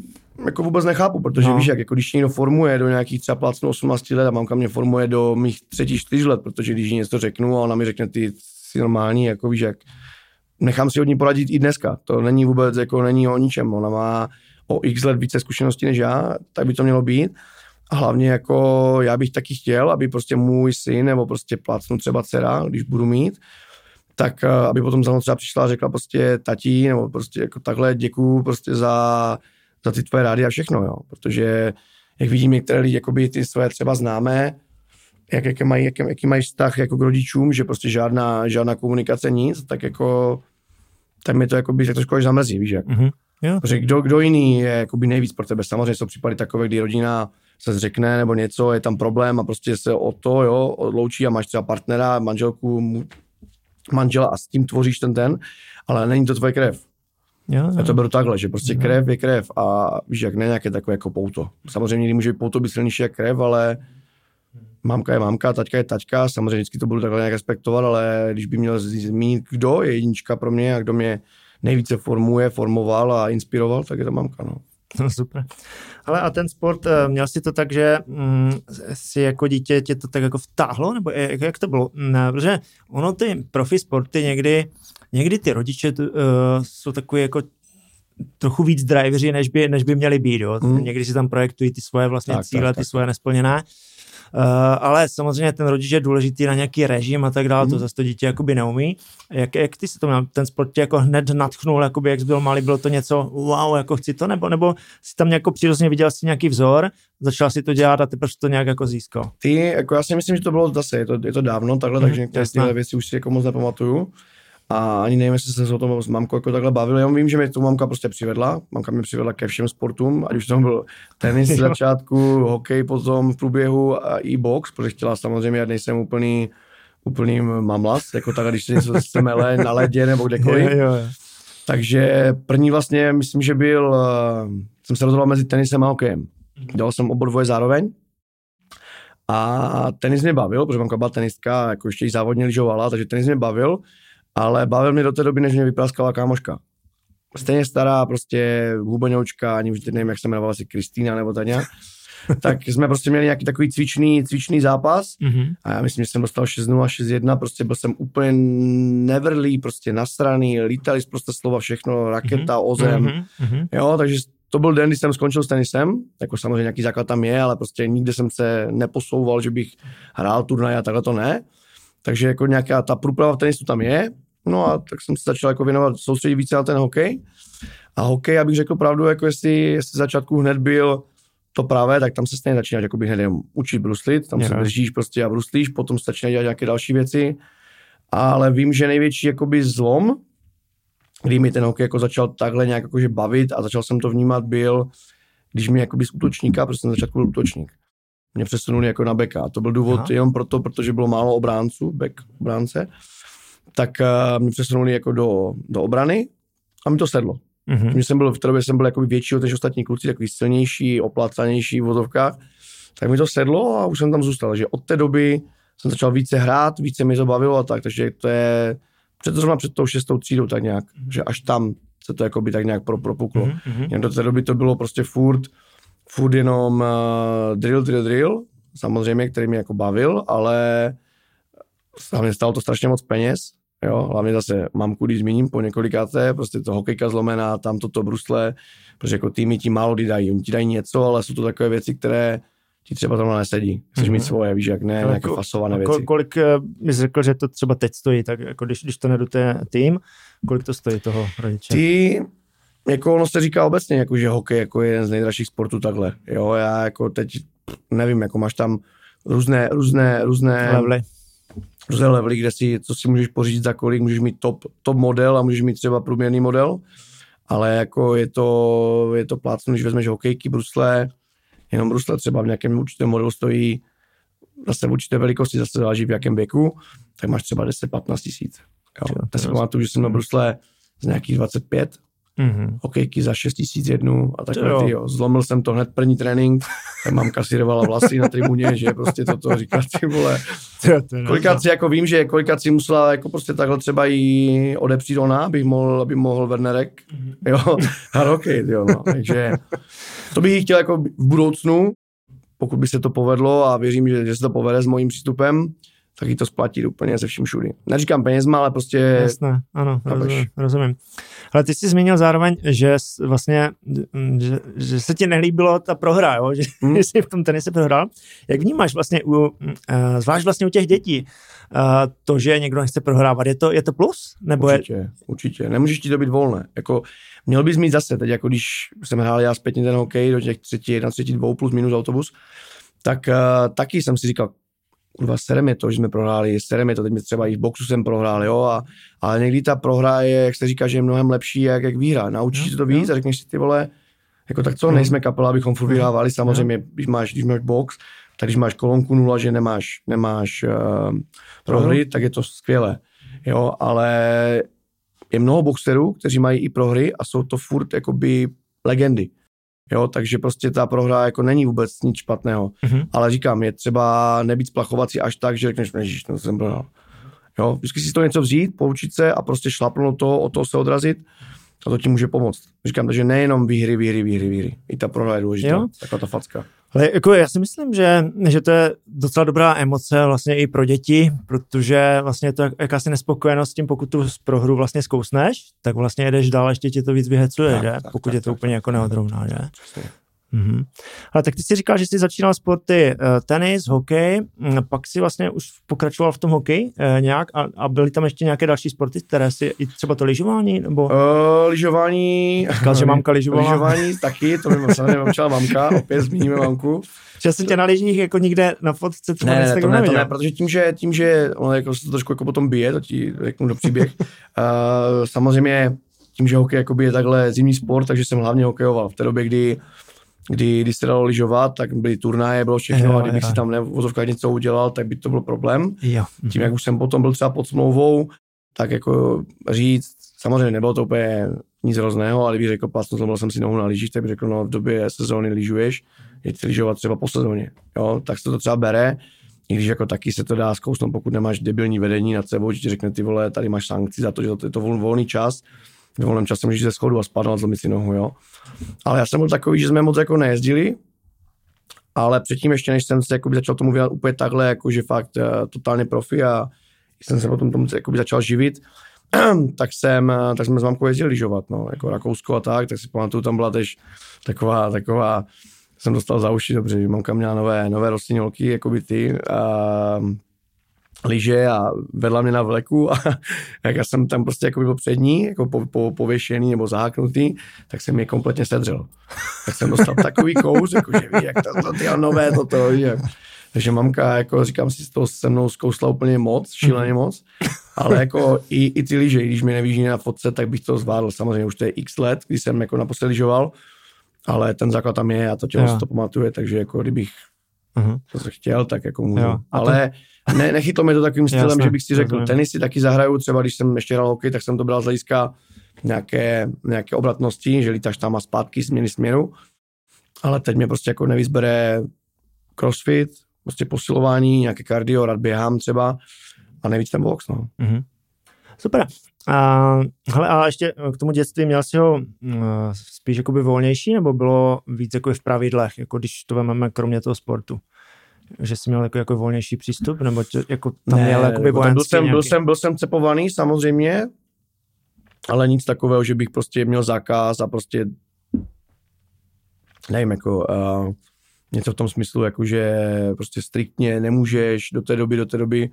jako vůbec nechápu, protože No. víš, jak jako když někdo formuje do nějakých třeba plácnu 18 let a mamka mě formuje do mých třetích čtyř let, protože když jí něco řeknu a ona mi řekne, ty jsi normální, jako víš, jak nechám si od ní poradit i dneska. To není vůbec, jako není o ničem. Ona má o x let více zkušeností než já, tak by to mělo být. A hlavně jako já bych taky chtěl, aby prostě můj syn nebo prostě plácnu třeba dcera, když budu mít, tak eh, aby potom za mnou třeba přišla a řekla prostě tatí, nebo prostě jako takhle děkuju prostě za, za ty tvoje rády a všechno, jo. Protože jak vidím některé lidi, jakoby ty své třeba známé, jak, jak mají, jak, jaký mají vztah jako k rodičům, že prostě žádná, žádná komunikace, nic, tak jako tak mi to jako by trošku až zamrzí, víš jak. Mhm. Jo. Protože kdo, kdo jiný je jakoby nejvíc pro tebe? Samozřejmě jsou případy takové, kdy rodina se zřekne nebo něco, je tam problém a prostě se o to jo, odloučí a máš třeba partnera, manželku, mu- manžela a s tím tvoříš ten ten, ale není to tvoje krev. Jo, Já to jo. beru takhle, že prostě No. krev je krev a víš, jak ne nějaké takové jako pouto. Samozřejmě někdy může být pouto být silnější jak krev, ale mámka je mámka, taťka je taťka, samozřejmě vždycky to budu takhle nějak respektovat, ale když by měl zmínit, kdo je jednička pro mě a kdo mě nejvíce formuje, formoval a inspiroval, tak je to mámka. No. No, super. Ale a ten sport, eh, měl jsi to tak, že mm, si jako dítě tě to tak jako vtáhlo, nebo jak, jak to bylo? Ne, protože ono ty profi sporty někdy, někdy ty rodiče uh, jsou takový jako trochu víc driveri, než by, než by měli být. Jo? Mm. Někdy si tam projektují ty svoje vlastně Tak, cíle, tak, ty tak. svoje nesplněné. Uh, ale samozřejmě ten rodič je důležitý na nějaký režim a tak dále, Mm. to zase to dítě jakoby neumí. Jak, jak ty se to měl, ten sport tě jako hned natchnul, jakoby, jak jsi byl malý, bylo to něco wow, jako chci to, nebo, nebo si tam jako přirozeně viděl si nějaký vzor, začal si to dělat a teprve to nějak jako získal. Ty, jako já si myslím, že to bylo zase, je to, je to dávno takhle, Mhm, takže některé tyhle věci už si jako moc nepamatuju. A ani nevím, jestli jsem se o tom s mamkou jako takhle bavil, jenom vím, že mě tu mamka prostě přivedla. Mamka mě přivedla ke všem sportům, ať už to byl tenis <laughs> z začátku, hokej potom v průběhu a i box, protože chtěla samozřejmě, já nejsem úplný, úplný mamlas, jako tak, když se něco se mele na ledě nebo kdekoliv. Jo, jo, jo. Takže první vlastně, myslím, že byl, uh, jsem se rozhodoval mezi tenisem a hokejem. Dělal jsem oba dvoje zároveň. A tenis mě bavil, protože mamka byla tenistka, jako ještě i závodně lyžovala, takže tenis mě bavil, ale bavil mě do té doby, než mě vypraskala kámoška. Stejně stará, prostě hubeňoučka, ani už teď nevím, jak se jmenovala, asi Kristýna nebo tak nějak. <laughs> tak jsme prostě měli nějaký takový cvičný, cvičný zápas Mhm. a já myslím, že jsem dostal 6-0, 6-1, prostě byl jsem úplně nevrlý, prostě nasraný, lítali prostě slova, všechno, raketa, ozem, Mhm, mhm. jo, takže to byl den, kdy jsem skončil s tenisem, jako samozřejmě nějaký základ tam je, ale prostě nikde jsem se neposouval, že bych hrál turnaj a takhle to ne. Takže jako nějaká ta průprava v tenisu tam je, no a tak jsem se začal jako věnovat, soustředit více na ten hokej. A hokej, abych řekl pravdu, jako jestli, jestli začátku hned byl to pravé, tak tam se stejně začínáš jako hned jenom učit bruslit, tam se Jo. držíš prostě a bruslíš, potom se začínají dělat nějaké další věci. Ale vím, že největší jakoby zlom, kdy mi ten hokej jako začal takhle nějak jakože bavit a začal jsem to vnímat, byl, když mi jakoby z útočníka, protože jsem na začátku byl útočník, mě přesunuli jako na beka. A to byl důvod Aha. jenom proto, protože bylo málo obránců, bek obránce, tak uh, mě přesunuli jako do, do obrany a mi to sedlo. Mhm. Když jsem byl v té době jsem byl jako větší než ostatní kluci, takový silnější, oplacanější v vozovkách, tak mi to sedlo a už jsem tam zůstal. Takže od té doby jsem začal více hrát, více mi to bavilo a tak, takže to je před, zrovna před tou šestou třídou tak nějak, že až tam se to jako by tak nějak pro, propuklo. Mhm, mhm. Jen do té doby to bylo prostě furt, furt jenom uh, drill, drill, drill, samozřejmě, který mě jako bavil, ale hlavně stálo to strašně moc peněz, jo, hlavně zase mamku, když zmíním po několikáté, prostě to hokejka zlomená, tam toto brusle, protože jako týmy ti málo kdy dají, oni ti dají něco, ale jsou to takové věci, které ti třeba tam nesedí. Chceš Mhm. mít svoje, víš, jak ne, Ale nějaké ko- fasované věci. kol, kolik eh, bys řekl, že to třeba teď stojí, tak jako když, když to nedute tým, kolik to stojí toho rodiče? Ty, jako ono se říká obecně, jako že hokej jako je jeden z nejdražších sportů takhle. Jo, já jako teď nevím, jako máš tam různé, různé, různé, Levely. Různé levely, kde si, co si můžeš pořídit za kolik, můžeš mít top, top model a můžeš mít třeba průměrný model, ale jako je to, je to plácnu, když vezmeš hokejky, brusle, jenom brusle třeba v nějakém určitém modelu stojí zase v určité velikosti, zase záleží v jakém věku, tak máš třeba 10-15 tisíc. Jo. Já si pamatuju, že jsem měl brusle z nějakých 25 mm-hmm. hokejky za 6 tisíc jednu a takhle, jo. jo. Zlomil jsem to hned první trénink, tam mám kasírovala vlasy na tribuně, že prostě toto říká ty vole. Kolikrát si jako vím, že kolikrát si musela jako prostě takhle třeba jí odepřít ona, aby mohl, aby mohl Wernerek, mm-hmm. jo, a hokej, jo, no. Takže to bych chtěl jako v budoucnu, pokud by se to povedlo a věřím, že, že se to povede s mojím přístupem, taky to splatit úplně ze vším všudy. Neříkám penězma, ale prostě... Jasné, ano, rozumím, rozumím. Ale ty jsi zmínil zároveň, že vlastně, že, že se ti nelíbilo ta prohra, jo? <laughs> že hmm. jsi v tom tenise prohrál. Jak vnímáš vlastně, u, uh, zvlášť vlastně u těch dětí, uh, to, že někdo nechce prohrávat, je to, je to plus? Nebo určitě, je... určitě. Nemůžeš ti to být volné. Jako, měl bys mít zase, teď jako když jsem hrál já zpětně ten hokej do těch třetí, jedna, třetí, dvou plus minus autobus, tak uh, taky jsem si říkal, kurva, serem je to, že jsme prohráli, serem je to, teď mi třeba i v boxu jsem prohrál, jo, a, ale někdy ta prohra je, jak se říká, že je mnohem lepší, jak, jak výhra. Naučíš se to víc a řekneš si ty vole, jako tak co, nejsme kapela, abychom furt vyhrávali, samozřejmě, když máš, když máš box, tak když máš kolonku nula, že nemáš, nemáš uh, prohry, tak je to skvělé, jo, ale je mnoho boxerů, kteří mají i prohry a jsou to furt jakoby legendy. Jo, takže prostě ta prohra jako není vůbec nic špatného. Mm-hmm. Ale říkám, je třeba nebýt splachovací až tak, že řekneš, nežíš, no jsem prohrál. Jo, vždycky si to něco vzít, poučit se a prostě šlapnout to, o to se odrazit a to ti může pomoct. Říkám, takže nejenom výhry, výhry, výhry, výhry. I ta prohra je důležitá, jo? taková ta facka. Ale jako já si myslím, že, že to je docela dobrá emoce vlastně i pro děti, protože vlastně je to jakási nespokojenost s tím, pokud tu prohru vlastně zkousneš, tak vlastně jedeš dál, ještě ti to víc vyhecuje, tak, že? Tak, pokud tak, je to tak, úplně tak, jako neodrovná, že? Mm-hmm. Ale tak ty jsi říkal, že jsi začínal sporty uh, tenis, hokej, mm, pak si vlastně už pokračoval v tom hokeji uh, nějak a, a byly tam ještě nějaké další sporty, které si, i třeba to lyžování, nebo? Uh, lyžování. Říkal, že mamka lyžovala. Lyžování taky, to mi samozřejmě mamčela mamka, opět zmíníme mamku. Že jsem tě na lyžích jako nikde na fotce třeba ne, ne, to ne, to ne, protože tím, že, tím, že ono jako se to trošku jako potom bije, to ti řeknu do příběh, uh, samozřejmě tím, že hokej je takhle zimní sport, takže jsem hlavně hokejoval v té době, kdy kdy, když se dalo lyžovat, tak byly turnaje, bylo všechno jo, a kdybych jo. si tam nevozovka něco udělal, tak by to byl problém. Jo. Tím, jak už jsem potom byl třeba pod smlouvou, tak jako říct, samozřejmě nebylo to úplně nic hrozného, ale kdybych řekl, pásno, zlomil jsem si nohu na lyžích, tak bych řekl, no v době sezóny lyžuješ, si lyžovat třeba po sezóně, jo, tak se to třeba bere, i když jako taky se to dá zkousnout, pokud nemáš debilní vedení nad sebou, že ti řekne ty vole, tady máš sankci za to, že to je to volný čas, v volném čase můžeš ze schodu a spadnout zlomit si nohu, jo. Ale já jsem byl takový, že jsme moc jako nejezdili, ale předtím ještě, než jsem se jakoby, začal tomu věnovat úplně takhle, jakože fakt uh, totálně profi a jsem se potom tomu jakoby, začal živit, <clears throat> tak jsem, uh, tak jsme s mamkou jezdili lyžovat, no, jako Rakousko a tak, tak si pamatuju, tam byla tež taková, taková, jsem dostal za uši, dobře, že mamka měla nové, nové rostlinolky, jako by ty, a lyže a vedla mě na vleku a <laughs> jak já jsem tam prostě jako byl před ní, jako po, po, pověšený nebo zaháknutý, tak jsem je kompletně sedřel. Tak jsem dostal takový kous, jako že ví, jak to, to ty nové, toto, ví, jak. Takže mamka, jako říkám si, to se mnou zkousla úplně moc, šíleně moc, ale jako i, i ty lyže, když mi nevíš na fotce, tak bych to zvládl. Samozřejmě už to je x let, když jsem jako naposledy lyžoval, ale ten základ tam je a to tělo se to pamatuje, takže jako kdybych uh-huh. to se chtěl, tak jako můžu. Jo. Ale to ne, nechytlo mě to takovým stylem, Jasne, že bych si řekl, rozumím. tenis si taky zahraju, třeba když jsem ještě hrál hokej, tak jsem to bral z hlediska nějaké, nějaké obratnosti, že lítáš tam a zpátky změny směru. Ale teď mě prostě jako nevyzbere crossfit, prostě posilování, nějaké kardio, rád běhám třeba a nejvíc ten box, no. Mm-hmm. Super. A, hele, a ještě k tomu dětství, měl jsi ho uh, spíš jakoby volnější, nebo bylo víc jako v pravidlech, jako když to vezmeme kromě toho sportu? že jsi měl jako, jako volnější přístup, nebo tě, jako tam ne, měl jakoby byl jsem, byl, jsem, byl jsem cepovaný samozřejmě, ale nic takového, že bych prostě měl zákaz a prostě nevím, jako uh, něco v tom smyslu, jako že prostě striktně nemůžeš do té doby, do té doby,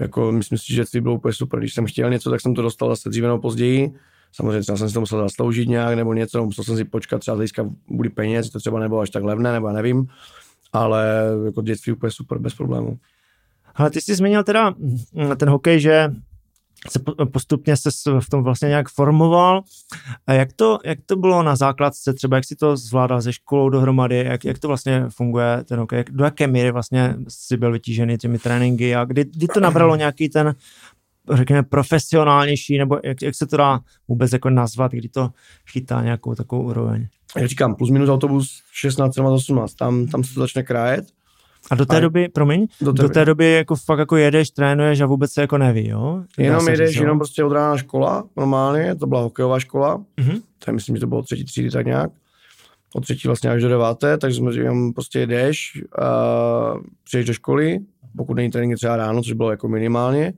jako myslím si, že to bylo úplně super. Když jsem chtěl něco, tak jsem to dostal zase dříve nebo později. Samozřejmě třeba jsem si to musel zasloužit nějak nebo něco, musel jsem si počkat třeba z bude peněz, to třeba nebylo až tak levné, nebo já nevím ale jako dětství úplně super, bez problémů. Ale ty jsi zmínil teda ten hokej, že se postupně se v tom vlastně nějak formoval. A jak to, jak to bylo na základce, třeba jak si to zvládal se školou dohromady, jak, jak to vlastně funguje ten hokej, do jaké míry vlastně si byl vytížený těmi tréninky a kdy, kdy to nabralo nějaký ten řekněme, profesionálnější, nebo jak, jak se to dá vůbec jako nazvat, kdy to chytá nějakou takovou úroveň? Já říkám, plus minus autobus 16, 18, tam, tam se to začne krájet. A do té a doby, promiň, do té, do té doby jako fakt jako jedeš, trénuješ a vůbec se jako neví, jo? Jenom jedeš, říct, jenom prostě od rána škola, normálně, to byla hokejová škola, mm-hmm. to je, myslím, že to bylo třetí třídy tak nějak, od třetí vlastně až do deváté, takže jsme říkám, prostě jedeš, uh, přijdeš do školy, pokud není trénink třeba ráno, což bylo jako minimálně,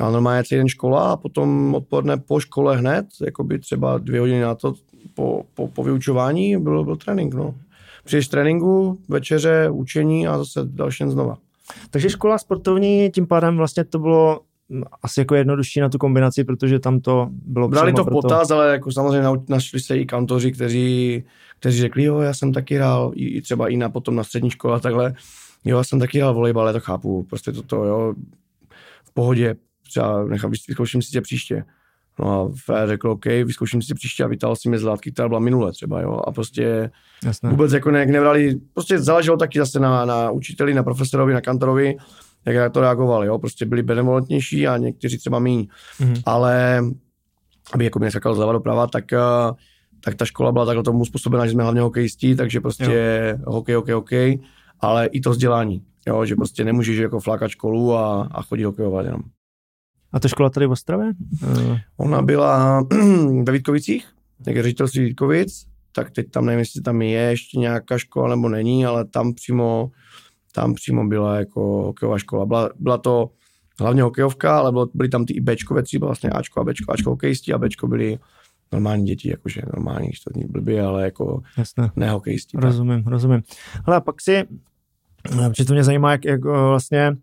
ale normálně celý den škola a potom odpoledne po škole hned, jako by třeba dvě hodiny na to po, po, po vyučování byl, byl trénink, no. Přijdeš tréninku, večeře, učení a zase další den znova. Takže škola sportovní, tím pádem vlastně to bylo asi jako jednodušší na tu kombinaci, protože tam to bylo Brali to v potaz, ale jako samozřejmě našli se i kantoři, kteří, kteří řekli, jo, já jsem taky hrál, i, třeba i na potom na střední škole a takhle, jo, já jsem taky hrál volejbal, já to chápu, prostě toto, jo, v pohodě, třeba nechám, vyzkouším si tě příště. No a řekl, OK, vyzkouším si příště a vytáhl si mi z látky, která byla minule třeba, jo. A prostě Jasné. vůbec jako ne, nevrali, prostě záleželo taky zase na, na učiteli, na profesorovi, na kantorovi, jak na to reagovali, jo. Prostě byli benevolentnější a někteří třeba míň. Mm-hmm. Ale aby jako by neskakal zleva doprava, tak, eh, tak ta škola byla takhle tomu způsobena, že jsme hlavně hokejistí, takže prostě jo. hokej, hokej, hokej, ale i to vzdělání, jo, že prostě nemůžeš jako flákat školu a, a chodit hokejovat jenom. A to škola tady v Ostravě? Ona byla <clears throat> ve Vítkovicích, jak je ředitelství Vítkovic, tak teď tam nevím, jestli tam je ještě nějaká škola nebo není, ale tam přímo, tam přímo byla jako hokejová škola. Byla, byla to hlavně hokejovka, ale bylo, byly tam ty i Bčkové třídy, vlastně Ačko a Bčko, Ačko hokejisti a Bčko byli normální děti, jakože normální, to není blbě, ale jako Jasné. nehokejisti. Rozumím, tak. rozumím. Hele, pak si, protože to mě zajímá, jak, jak vlastně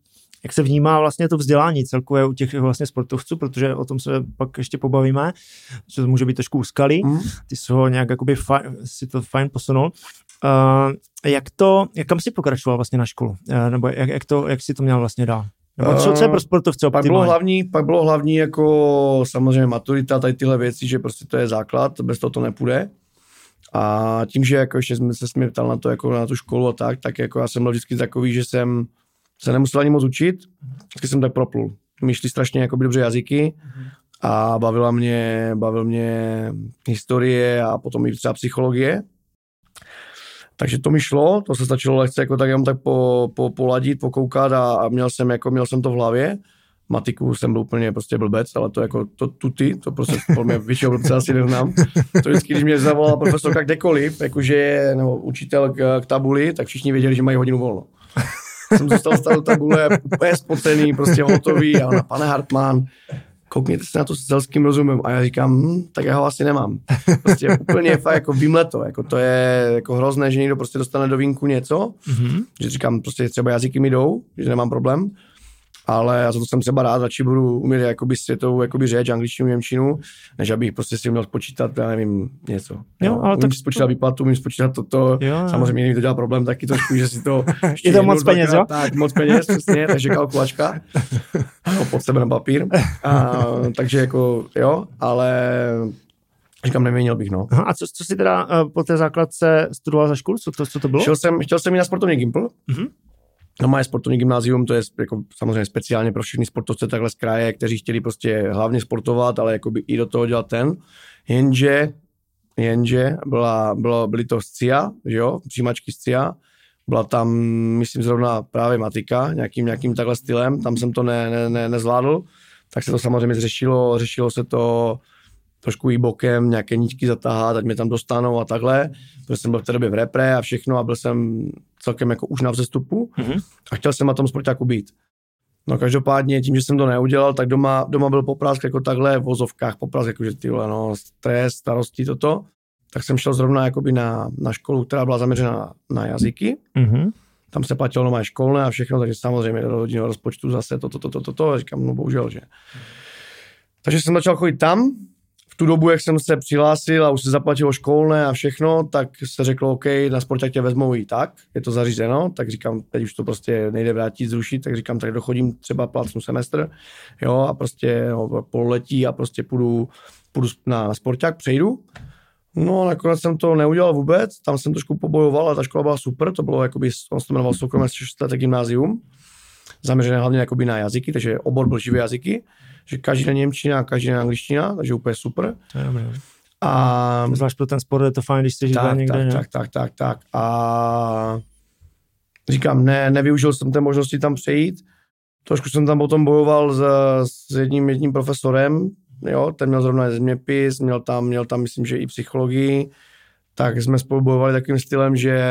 jak se vnímá vlastně to vzdělání celkové u těch vlastně sportovců, protože o tom se pak ještě pobavíme, že to může být trošku úskalý, mm. ty jsou ho nějak jakoby fajn, si to fajn posunul. Uh, jak to, jak kam si pokračoval vlastně na školu? Uh, nebo jak, jak, to, jak si to měl vlastně dál? Nebo co, co je pro sportovce pak bylo, hlavní, pak bylo hlavní jako samozřejmě maturita, tady tyhle věci, že prostě to je základ, bez toho to nepůjde. A tím, že jako ještě jsme se mě ptal na to, jako na tu školu a tak, tak jako já jsem byl vždycky takový, že jsem se nemusel ani moc učit, vždycky jsem tak proplul. Mi šly strašně jako dobře jazyky a bavila mě, bavil mě historie a potom i třeba psychologie. Takže to mi šlo, to se stačilo lehce jako tak jenom tak po, po, poladit, pokoukat a, a, měl, jsem, jako, měl jsem to v hlavě. Matiku jsem byl úplně prostě blbec, ale to jako to tuty, to prostě <laughs> podle mě většinou blbce asi neznám. To vždycky, když mě zavolala profesorka kdekoliv, jakože, nebo učitel k, k tabuli, tak všichni věděli, že mají hodinu volno jsem zůstal stát do tabule, úplně spocený, prostě hotový a ona, pane Hartmann, koukněte se na to s selským rozumem. A já říkám, hm, tak já ho asi nemám. Prostě úplně fakt jako vymleto. Jako to je jako hrozné, že někdo prostě dostane do vínku něco, mm-hmm. že říkám, prostě třeba jazyky mi jdou, že nemám problém ale já za to jsem třeba rád, radši budu umět jakoby světovou jakoby řeč, angličtinu, němčinu, než abych prostě si měl spočítat, já nevím, něco. Jo, ale umím tak... spočítat výplatu, umím spočítat toto, jo, samozřejmě mi to dělá problém taky trošku, že si to... <laughs> Je to moc peněz, jo? Tak, moc peněz, přesně, <laughs> takže kalkulačka, no, pod sebe na papír, a, takže jako jo, ale Říkám, neměnil bych, no. Aha, a co, co jsi teda uh, po té základce studoval za školu? Co to, co to bylo? Chtěl jsem, chtěl jsem jít na sportovní gimpl. Uh-huh. No má sportovní gymnázium, to je jako samozřejmě speciálně pro všechny sportovce takhle z kraje, kteří chtěli prostě hlavně sportovat, ale jakoby i do toho dělat ten. Jenže, jenže byla, bylo, byly to z CIA, že jo, přijímačky z CIA, byla tam, myslím, zrovna právě matika, nějakým, nějakým takhle stylem, tam jsem to ne, ne, ne, nezvládl, tak se to samozřejmě řešilo, řešilo se to trošku i bokem, nějaké níčky zatáhat, ať mě tam dostanou a takhle, protože jsem byl v té době v repre a všechno a byl jsem celkem jako už na vzestupu mm-hmm. a chtěl jsem na tom sportáku být. No každopádně tím, že jsem to neudělal, tak doma, doma byl poprask jako takhle v vozovkách, poprask jako, že ty no, stres, starosti, toto. Tak jsem šel zrovna jakoby na, na školu, která byla zaměřena na jazyky. Mm-hmm. Tam se platilo nové školné a všechno, takže samozřejmě do rodinného rozpočtu zase toto, toto, toto, to, to, říkám, no bohužel, že. Takže jsem začal chodit tam, v tu dobu, jak jsem se přihlásil a už se zaplatilo školné a všechno, tak se řeklo, OK, na sporták tě vezmou i tak, je to zařízeno, tak říkám, teď už to prostě nejde vrátit, zrušit, tak říkám, tak dochodím třeba plácnu semestr, jo, a prostě no, pololetí a prostě půjdu, půjdu na, na sporták, přejdu. No a nakonec jsem to neudělal vůbec, tam jsem trošku pobojoval a ta škola byla super, to bylo jakoby, on se jmenoval soukromé 6 gymnázium, zaměřené hlavně jakoby na jazyky, takže obor byl živé jazyky, že každý den Němčina, každý den angličtina, takže úplně super. To je dobré. A Zvlášť pro ten sport je to fajn, když jsi živá tak, někde. tak, ne? tak, tak, tak, tak. A říkám, ne, nevyužil jsem té možnosti tam přejít. Trošku jsem tam potom bojoval s, s jedním, jedním profesorem, jo, ten měl zrovna zeměpis, měl tam, měl tam, myslím, že i psychologii, tak jsme spolu bojovali takovým stylem, že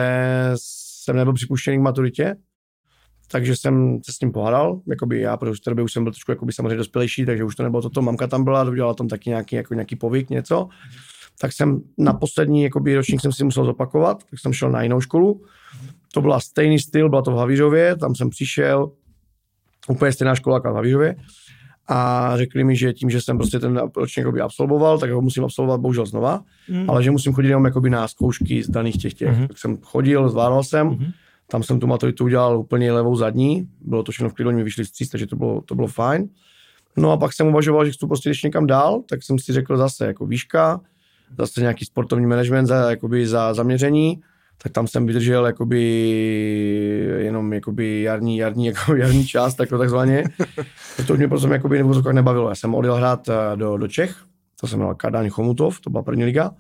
jsem nebyl připuštěný k maturitě, takže jsem se s ním pohádal, jakoby já, protože v té době už jsem byl trošku jakoby samozřejmě dospělejší, takže už to nebylo toto, mamka tam byla, udělala tam taky nějaký, jako nějaký povyk, něco, tak jsem na poslední jakoby, ročník jsem si musel zopakovat, tak jsem šel na jinou školu, to byla stejný styl, byla to v Havířově, tam jsem přišel, úplně stejná škola jako v Havířově, a řekli mi, že tím, že jsem prostě ten ročník jakoby absolvoval, tak ho musím absolvovat bohužel znova, Mm. ale že musím chodit jenom jakoby na zkoušky z daných těch těch. Mhm. Tak jsem chodil, zvládal jsem, Mhm. Tam jsem tu maturitu udělal úplně levou zadní, bylo to všechno v klidu, oni mi vyšli vstříc, takže to bylo, to bylo fajn. No a pak jsem uvažoval, že chci prostě ještě někam dál, tak jsem si řekl zase jako výška, zase nějaký sportovní management za, jakoby za zaměření, tak tam jsem vydržel jakoby jenom jakoby jarní, jarní, jako <laughs> jarní část, jako takzvaně, <laughs> protože mě potom jakoby nebo to nebavilo. Já jsem odjel hrát eh, do, do Čech, to jsem měl Kadaň Chomutov, to byla první liga,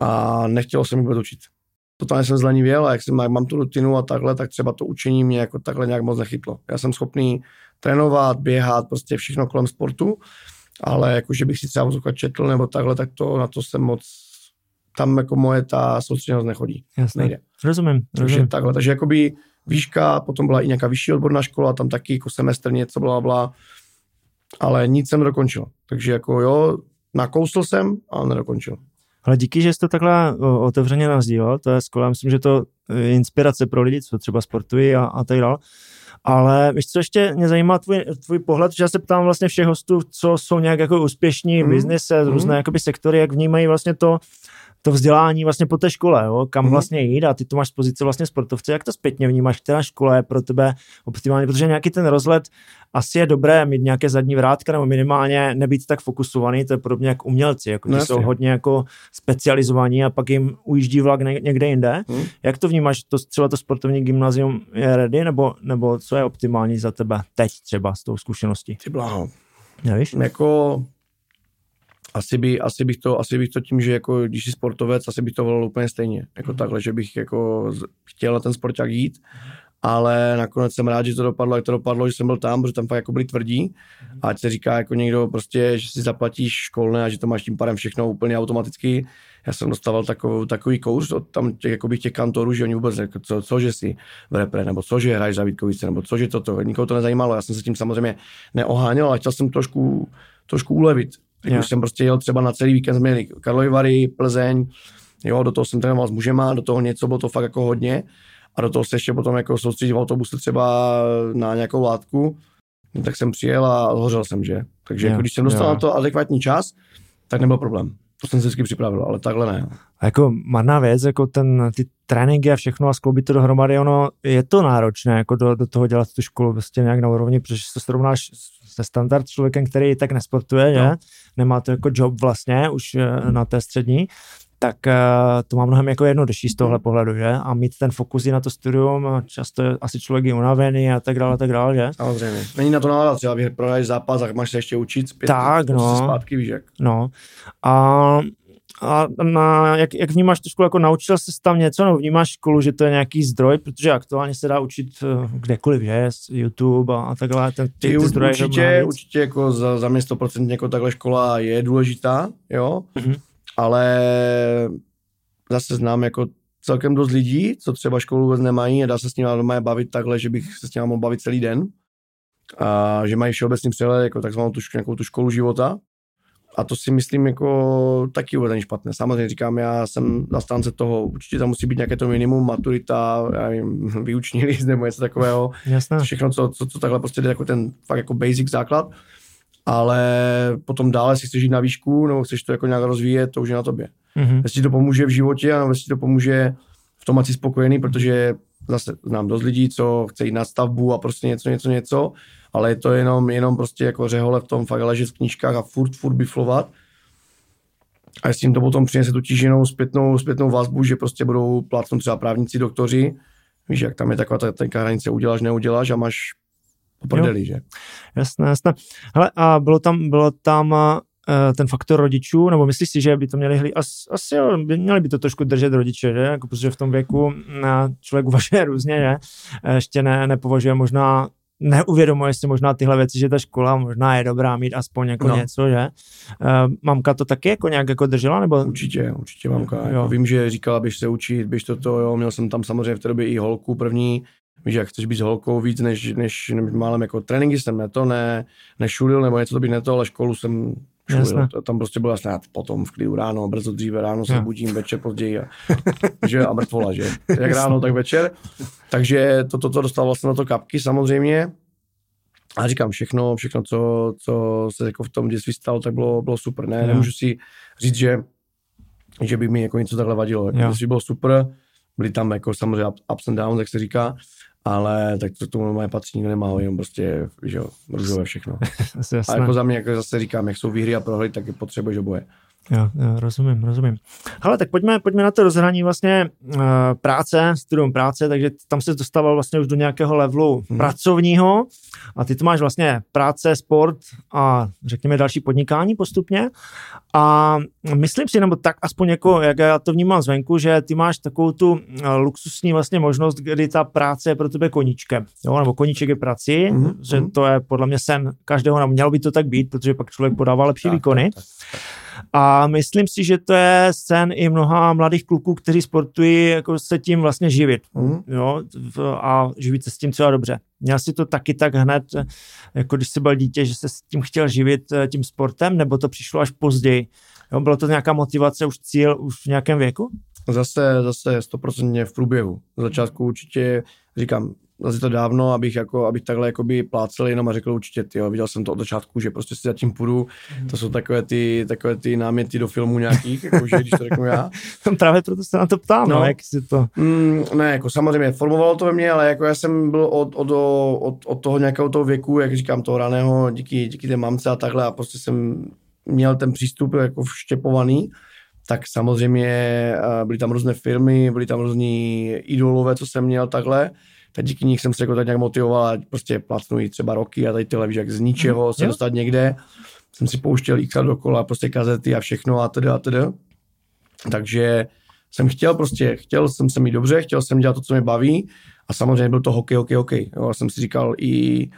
a nechtěl jsem vůbec učit. Totálně jsem zlenivěl a jak, jsem, jak mám tu rutinu a takhle, tak třeba to učení mě jako takhle nějak moc nechytlo. Já jsem schopný trénovat, běhat, prostě všechno kolem sportu, ale jako, že bych si třeba četl nebo takhle, tak to na to jsem moc, tam jako moje ta soustředěnost nechodí. Jasně. Nejde. Rozumím, Takže rozumím. takhle, takže jakoby výška, potom byla i nějaká vyšší odborná škola, tam taky jako semestr něco, bla, bla, ale nic jsem nedokončil. Takže jako jo, nakousl jsem, ale nedokončil. Ale díky, že jste to takhle otevřeně nazdílel, to je skvělé, myslím, že to je inspirace pro lidi, co třeba sportují a, a tak dále. Ale víš, co ještě mě zajímá tvůj, tvůj pohled, že já se ptám vlastně všech hostů, co jsou nějak jako úspěšní v Mhm. biznise, Mhm. různé jakoby sektory, jak vnímají vlastně to, to vzdělání vlastně po té škole, jo? kam Mhm. vlastně jít a ty tu máš z pozice vlastně sportovce, jak to zpětně vnímáš, která škola je pro tebe optimální, protože nějaký ten rozhled asi je dobré mít nějaké zadní vrátka nebo minimálně nebýt tak fokusovaný, to je podobně jak umělci, jako No jsou hodně jako specializovaní a pak jim ujíždí vlak ně- někde jinde. Mhm. Jak to vnímáš, to, třeba to sportovní gymnázium je ready, nebo, nebo co je optimální za tebe teď třeba s tou zkušeností? Ty bláho. Nevíš? Jako asi, by, asi, bych to, asi bych to tím, že jako, když jsi sportovec, asi bych to volil úplně stejně. Jako takhle, že bych jako chtěl na ten sporták jít, ale nakonec jsem rád, že to dopadlo, jak to dopadlo, že jsem byl tam, protože tam fakt jako byli tvrdí. A ať se říká jako někdo prostě, že si zaplatíš školné a že to máš tím pádem všechno úplně automaticky. Já jsem dostával takový, takový kouř od tam těch, jakoby těch kantorů, že oni vůbec jako, co, co, že si v repre, nebo co, že hraješ za Vítkovice, nebo co, že toto, nikoho to nezajímalo. Já jsem se tím samozřejmě neoháněl, ale chtěl jsem trošku, trošku ulevit. Tak už jsem prostě jel třeba na celý víkend, jsme měli Karlovy Vary, Plzeň, jo, do toho jsem trénoval s mužema, do toho něco, bylo to fakt jako hodně a do toho se ještě potom jako soustředit v autobuse třeba na nějakou látku, no, tak jsem přijel a zhořel jsem, že? Takže Jo, jako, když jsem dostal jo. na to adekvátní čas, tak nebyl problém. To jsem se vždycky připravil, ale takhle ne. A jako marná věc, jako ten, ty tréninky a všechno a skloubit to dohromady, ono je to náročné, jako do, do toho dělat tu školu prostě nějak na úrovni, protože se srovnáš se standard člověkem, který tak nesportuje? No. Nemá to jako job vlastně už eh, na té střední, tak eh, to má mnohem jako jednodušší z tohle pohledu, že? A mít ten fokus i na to studium, a často je asi člověk je unavený a tak dále, a tak dále, že? Samozřejmě. Není na to nálada, třeba prohraješ zápas a máš se ještě učit zpět. Tak, no. Zpátky, víš jak. No. A, a na, jak, jak vnímáš tu školu, jako naučil jsi tam něco, nebo vnímáš školu, že to je nějaký zdroj, protože aktuálně se dá učit eh, kdekoliv, že, z YouTube a, a takhle, ten, ty, Ty, zdroje, určitě, určitě jako za, za mě 100% jako takhle škola je důležitá, jo, Mhm. Ale zase znám jako celkem dost lidí, co třeba školu vůbec nemají a dá se s nimi doma bavit takhle, že bych se s nimi mohl bavit celý den. A že mají všeobecný přehled, jako takzvanou tu, nějakou tu školu života. A to si myslím jako taky vůbec není špatné. Samozřejmě říkám, já jsem zastánce toho, určitě tam musí být nějaké to minimum, maturita, já nevím, <laughs> výuční list nebo něco takového Jasné. všechno, co, co, co takhle prostě jde jako ten fakt jako basic základ, ale potom dále, jestli chceš jít na výšku, nebo chceš to jako nějak rozvíjet, to už je na tobě. Mhm. Jestli ti to pomůže v životě, nebo jestli to pomůže v tom, ať jsi spokojený, protože zase znám dost lidí, co chce jít na stavbu a prostě něco, něco, něco, ale je to jenom, jenom prostě jako řehole v tom fakt ležet v knížkách a furt, furt biflovat. A jestli jim to potom přinese tu tížinou zpětnou, zpětnou vazbu, že prostě budou plátnout třeba právníci, doktoři, víš, jak tam je taková ta tenká hranice, uděláš, neuděláš a máš po prdeli, že? Jasné, jasné. Hele, a bylo tam, bylo tam uh, ten faktor rodičů, nebo myslíš si, že by to měli, hlí, asi, asi jo, by měli by to trošku držet rodiče, že? Jako, protože v tom věku člověk uvažuje <laughs> různě, že? Ještě ne, nepovažuje možná neuvědomuje si možná tyhle věci, že ta škola možná je dobrá mít aspoň jako no. něco, že? Uh, mamka to taky jako nějak jako držela, nebo? Určitě, určitě mamka. Jako vím, že říkala, běž se učit, běž toto, jo, měl jsem tam samozřejmě v té době i holku první, víš, jak chceš být s holkou víc, než, než, než málem jako tréninky jsem ne to, ne, nešulil, nebo něco to bych ne to, ale školu jsem šulil. To, tam prostě bylo snad potom v klidu ráno, brzo dříve, ráno se budím, večer později a, <laughs> že, a mrtvola, že? Jak ráno, tak večer. Takže to, to, to dostal vlastně na to kapky samozřejmě. A říkám, všechno, všechno, co, co se jako v tom dětství stalo, tak bylo, bylo super. Ne, nemůžu si říct, že, že by mi jako něco takhle vadilo. Jako dětství bylo super, byly tam jako samozřejmě ups and downs, jak se říká, ale tak to tomu moje patří, nikdo nemá, jenom prostě, že jo, růžové všechno. <laughs> a jako za mě, jako zase říkám, jak jsou výhry a prohry, tak je potřebuješ oboje. Jo, jo, rozumím, rozumím. Ale tak pojďme, pojďme na to rozhraní vlastně uh, práce, studium práce, takže tam se dostával vlastně už do nějakého levelu hmm. pracovního a ty tu máš vlastně práce, sport a řekněme další podnikání postupně a myslím si, nebo tak aspoň jako, jak já to vnímám zvenku, že ty máš takovou tu eh, luxusní vlastně možnost, kdy ta práce je pro tebe koníčkem, jo, nebo koníček je prací, hmm. že hmm. to je podle mě sen každého, nebo mělo by to tak být, protože pak člověk podává lepší tak, výkony. Tak, tak, tak. A myslím si, že to je sen i mnoha mladých kluků, kteří sportují, jako se tím vlastně živit. Mm. Jo, a živit se s tím třeba dobře. Měl si to taky tak hned, jako když jsi byl dítě, že se s tím chtěl živit eh, tím sportem, nebo to přišlo až později? Jo, bylo to nějaká motivace, už cíl, už v nějakém věku? Zase, zase stoprocentně v průběhu. V začátku určitě říkám, zase to dávno, abych, jako, abych takhle jakoby plácel jenom a řekl určitě, tyjo, viděl jsem to od začátku, že prostě si zatím půjdu, mm. to jsou takové ty, takové ty náměty do filmů nějakých, jakože, když to řeknu já. <laughs> Právě proto se na to ptám, no, no jak si to... Mm, ne, jako samozřejmě formovalo to ve mně, ale jako já jsem byl od, od, od, od toho nějakého toho věku, jak říkám, toho raného, díky, díky té mamce a takhle a prostě jsem měl ten přístup jako vštěpovaný, tak samozřejmě byly tam různé firmy, byly tam různí idolové, co jsem měl takhle tak díky nich jsem se jako tak nějak motivoval a prostě placnu třeba roky a tady tyhle, víš, jak z ničeho mm, se jo. dostat někde. Jsem si pouštěl x dokola, prostě kazety a všechno a tedy a tedy. Takže jsem chtěl prostě, chtěl jsem se mít dobře, chtěl jsem dělat to, co mě baví a samozřejmě byl to hokej, hokej, hokej. Jo, já jsem si říkal i,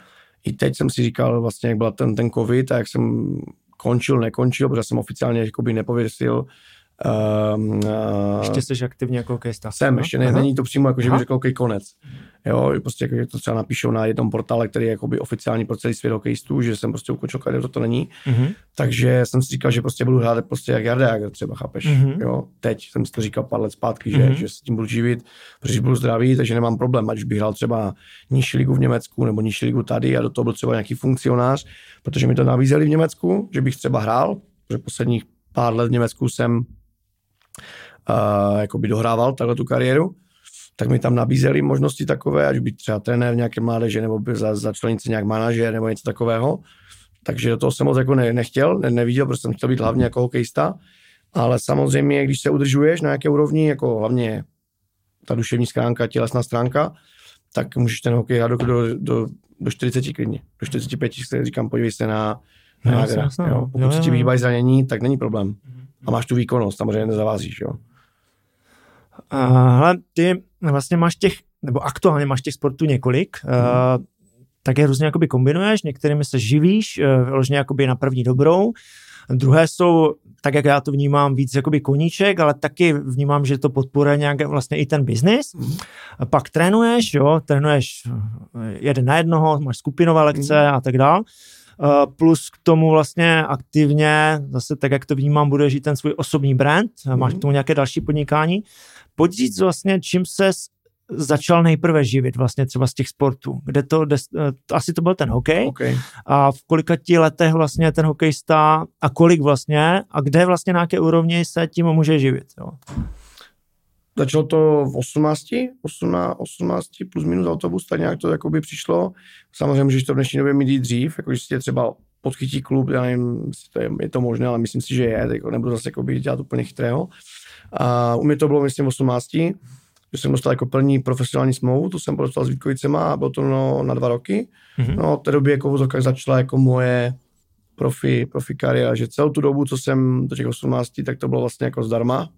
i teď jsem si říkal vlastně, jak byl ten, ten covid a jak jsem končil, nekončil, protože jsem oficiálně jakoby nepověsil Um, uh, ještě jsi aktivně jako hokejista. Jsem, no? ještě ne, není to přímo jako, že bych řekl hokej konec. Jo, prostě jako, to třeba napíšou na jednom portále, který je jakoby oficiální pro celý svět hokejistů, že jsem prostě ukončil kariéru, to není. Mm-hmm. Takže jsem si říkal, že prostě budu hrát prostě jak Jarda Jager třeba, chápeš? Mm-hmm. Jo, teď jsem si to říkal pár let zpátky, že, mm-hmm. že s tím budu živit, protože budu zdravý, takže nemám problém, ať už bych hrál třeba nižší ligu v Německu nebo nižší ligu tady a do toho byl třeba nějaký funkcionář, protože mi to nabízeli v Německu, že bych třeba hrál, protože posledních pár let v Německu jsem uh, jakoby dohrával takhle tu kariéru, tak mi tam nabízeli možnosti takové, ať být třeba trenér v nějaké mládeže, nebo by za, začlenit se nějak manažer, nebo něco takového. Takže do toho jsem moc jako ne, nechtěl, ne, neviděl, protože jsem chtěl být hlavně jako hokejista. Ale samozřejmě, když se udržuješ na nějaké úrovni, jako hlavně ta duševní stránka, tělesná stránka, tak můžeš ten hokej hrát do, do, do, do 40 klidně. Do 45 se říkám, podívej se na no, jo. Pokud jo, jo, ti vyhýbají zranění, tak není problém. A máš tu výkonnost, samozřejmě nezavázíš, jo. Ale ty vlastně máš těch, nebo aktuálně máš těch sportů několik, hmm. uh, tak je různě jakoby kombinuješ, některými se živíš, uh, vyloženě jakoby na první dobrou, druhé jsou, tak jak já to vnímám, víc jakoby koníček, ale taky vnímám, že to podporuje nějak vlastně i ten biznis. Mm. Pak trénuješ, jo, trénuješ jeden na jednoho, máš skupinové lekce mm. a tak dále. Uh, plus k tomu vlastně aktivně, zase tak, jak to vnímám, bude žít ten svůj osobní brand, mm. máš k tomu nějaké další podnikání. Pojď říct vlastně, čím se začal nejprve živit vlastně třeba z těch sportů, kde to, de, eh, asi to byl ten hokej okay. a v kolika ti letech vlastně ten hokejista a kolik vlastně a kde vlastně na jaké úrovni se tím může živit. Jo? Začalo to v 18, 18, 18 plus minus autobus, tak nějak to jakoby přišlo. Samozřejmě můžeš to v dnešní době mít dřív, jako když si třeba podchytí klub, já nevím, jestli to je, je to možné, ale myslím si, že je, jako nebudu zase jakoby dělat úplně chytrého. A u mě to bylo, myslím, 18, že jsem dostal jako plní profesionální smlouvu, tu jsem podepsal s Vítkovicema a bylo to no, na dva roky. Mm-hmm. No, v té době jako vozovkách začala jako moje profi, profi kariéra, že celou tu dobu, co jsem do těch 18, tak to bylo vlastně jako zdarma.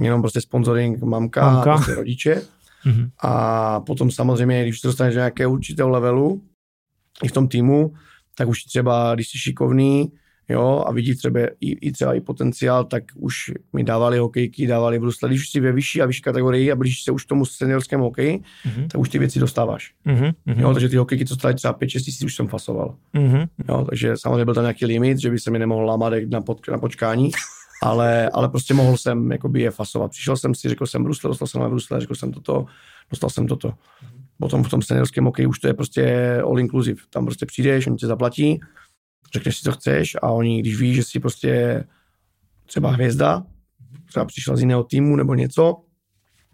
Jenom prostě sponsoring mamka, mamka. a prostě rodiče. Mm-hmm. A potom samozřejmě, když se dostaneš do nějakého určitého levelu i v tom týmu, tak už třeba, když jsi šikovný, jo, a vidí třeba i, i třeba i potenciál, tak už mi dávali hokejky, dávali brusle. Když jsi ve vyšší a vyšší kategorii a blížíš se už tomu seniorskému hokeji, mm-hmm. tak už ty věci dostáváš. Mm-hmm. Jo, takže ty hokejky, co stály třeba 5-6 tisíc, už jsem fasoval. Mm-hmm. Jo, takže samozřejmě byl tam nějaký limit, že by se mi nemohl lámat na, pod, na počkání, ale, ale prostě mohl jsem jakoby je fasovat. Přišel jsem si, řekl jsem brusle, dostal jsem na brusle, řekl jsem toto, dostal jsem toto. Potom v tom seniorském hokeji už to je prostě all inclusive. Tam prostě přijdeš, oni tě zaplatí, řekneš si, co chceš a oni, když ví, že jsi prostě třeba hvězda, třeba přišla z jiného týmu nebo něco,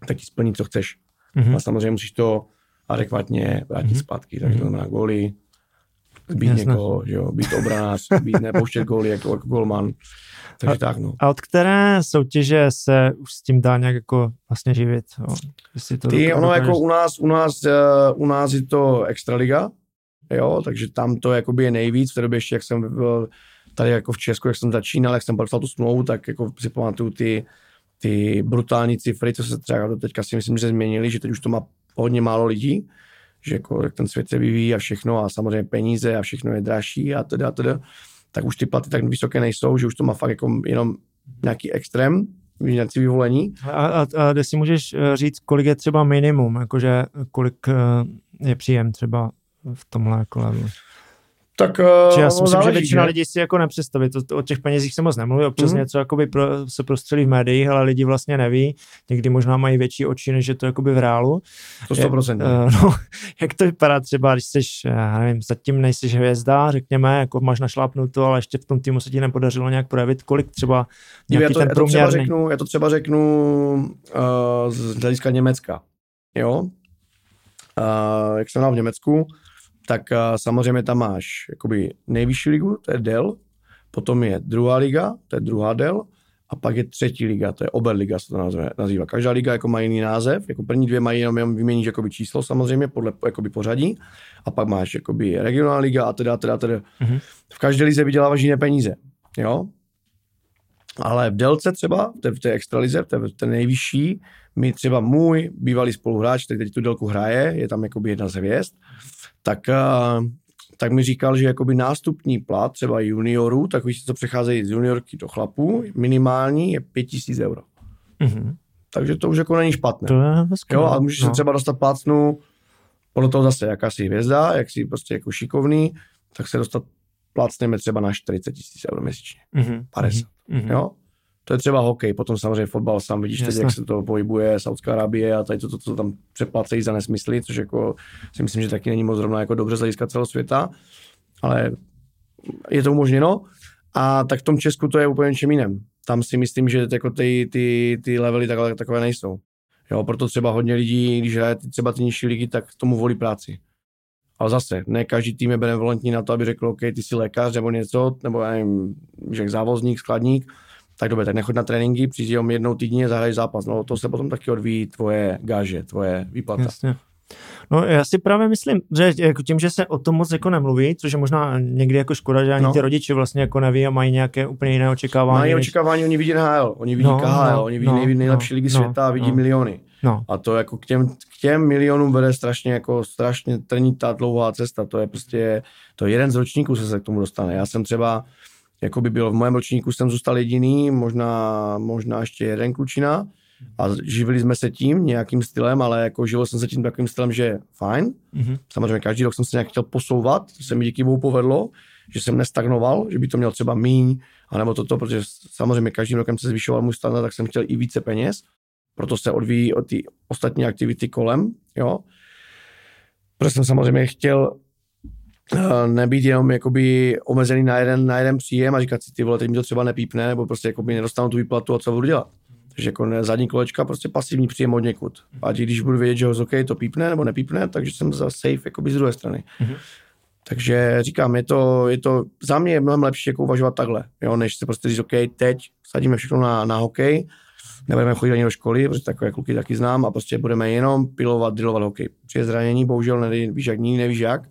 tak ti splní, co chceš. Mm-hmm. A samozřejmě musíš to adekvátně vrátit mm-hmm. zpátky, takže to mhm. znamená góly, být Jasne. někoho, že jo, být obranář, <laughs> být nepouštět góly jako, jako golman. Takže a, tak, no. A od které soutěže se už s tím dá nějak jako vlastně živit? Jo? to Ty, ono jako u nás, u nás, uh, u nás je to Extraliga, jo, takže tam to jakoby je nejvíc, v té době ještě, jak jsem byl tady jako v Česku, jak jsem začínal, jak jsem podepsal tu smlouvu, tak jako si pamatuju ty, ty brutální cifry, co se třeba do teďka si myslím, že změnili, že teď už to má hodně málo lidí, že jako jak ten svět se vyvíjí a všechno a samozřejmě peníze a všechno je dražší a teda a teda, tak už ty platy tak vysoké nejsou, že už to má fakt jako jenom nějaký extrém, nějaký vyvolení. A, a, a kde si můžeš eh, říct, kolik je třeba minimum, jakože kolik eh, je příjem třeba v tomhle jako levelu? Tak Či já si myslím, záleží, že většina že? lidí si jako nepředstaví, to, o těch penězích se moc nemluví, občas mm-hmm. něco jakoby pro, se prostřelí v médiích, ale lidi vlastně neví, někdy možná mají větší oči, než je to jakoby v reálu. To 100%. Je, uh, <laughs> no, jak to vypadá třeba, když jsi, já nevím, zatím nejsi hvězda, řekněme, jako máš našlápnuto, ale ještě v tom týmu se ti nepodařilo nějak projevit, kolik třeba nějaký já to, ten já to třeba řeknu, já to třeba řeknu uh, z hlediska Německa, jo, uh, jak jsem v Německu, tak uh, samozřejmě tam máš jakoby nejvyšší ligu, to je Dell, potom je druhá liga, to je druhá Dell, a pak je třetí liga, to je Oberliga se to nazývá. Každá liga jako má jiný název, jako první dvě mají jenom, jenom vyměníš jakoby číslo samozřejmě podle jakoby pořadí a pak máš jakoby regionální liga a teda, teda, teda. Mm-hmm. V každé lize vyděláváš jiné peníze, jo. Ale v Delce třeba, v té, v té extralize, v té, v té nejvyšší, mi třeba můj bývalý spoluhráč, který teď tu Delku hraje, je tam jakoby jedna z hvězd, tak, tak mi říkal, že jakoby nástupní plat třeba juniorů, takový co přecházejí z juniorky do chlapů, minimální je 5000 euro. Mm-hmm. Takže to už jako není špatné. To je jo, a můžeš no. se třeba dostat plácnu, podle toho zase, jaká jsi hvězda, jak jsi prostě jako šikovný, tak se dostat plácneme třeba na 40 tisíc euro měsíčně. Mm-hmm. 50. Mm-hmm. Jo? To je třeba hokej, potom samozřejmě fotbal, sám vidíš teď, jak se to pohybuje, Saudská Arábie a tady to, to, to tam přeplácejí za nesmysly, což jako si myslím, že taky není moc zrovna jako dobře z hlediska celého světa, ale je to umožněno. A tak v tom Česku to je úplně něčím jiném. Tam si myslím, že jako ty, ty, ty levely takové, takové nejsou. Jo, proto třeba hodně lidí, když hraje třeba ty nižší ligy, tak tomu volí práci. Ale zase, ne každý tým je benevolentní na to, aby řekl, OK, ty jsi lékař nebo něco, nebo já nevím, že závozník, skladník, tak dobře, tak nechoď na tréninky, přijdi jenom jednou týdně, zahraj zápas. No to se potom taky odvíjí tvoje gáže, tvoje výplata. Jasně. No já si právě myslím, že jako tím, že se o tom moc jako nemluví, což je možná někdy jako škoda, že ani no. ty rodiče vlastně jako neví a mají nějaké úplně jiné očekávání. Mají než... očekávání, oni vidí NHL, oni vidí no, KHL, no, oni vidí no, nejlepší no, ligy no, světa a vidí no. miliony. No. A to jako k těm, k těm milionům vede strašně jako strašně trní ta dlouhá cesta. To je prostě, to je jeden z ročníků se se k tomu dostane. Já jsem třeba jako by byl v mém ročníku, jsem zůstal jediný, možná, možná ještě jeden klučina a živili jsme se tím nějakým stylem, ale jako živil jsem se tím takovým stylem, že fajn. Mm-hmm. Samozřejmě každý rok jsem se nějak chtěl posouvat, to se mi díky bohu povedlo, že jsem nestagnoval, že by to měl třeba míň, anebo toto, protože samozřejmě každým rokem se zvyšoval můj standard, tak jsem chtěl i více peněz, proto se odvíjí od ty ostatní aktivity kolem, jo. Protože jsem samozřejmě chtěl nebýt jenom jakoby omezený na jeden, na jeden příjem a říkat si, ty vole, teď mi to třeba nepípne, nebo prostě jakoby nedostanu tu výplatu a co budu dělat. Takže jako ne, zadní kolečka, prostě pasivní příjem od někud. A když budu vědět, že ho OK, to pípne nebo nepípne, takže jsem za safe jakoby z druhé strany. Mm-hmm. Takže říkám, je to, je to, za mě je mnohem lepší jako uvažovat takhle, jo, než se prostě říct, OK, teď sadíme všechno na, na hokej, nebudeme chodit ani do školy, protože takové kluky taky znám a prostě budeme jenom pilovat, drillovat hokej. Při zranění, bohužel neví, víš jak, ní, nevíš jak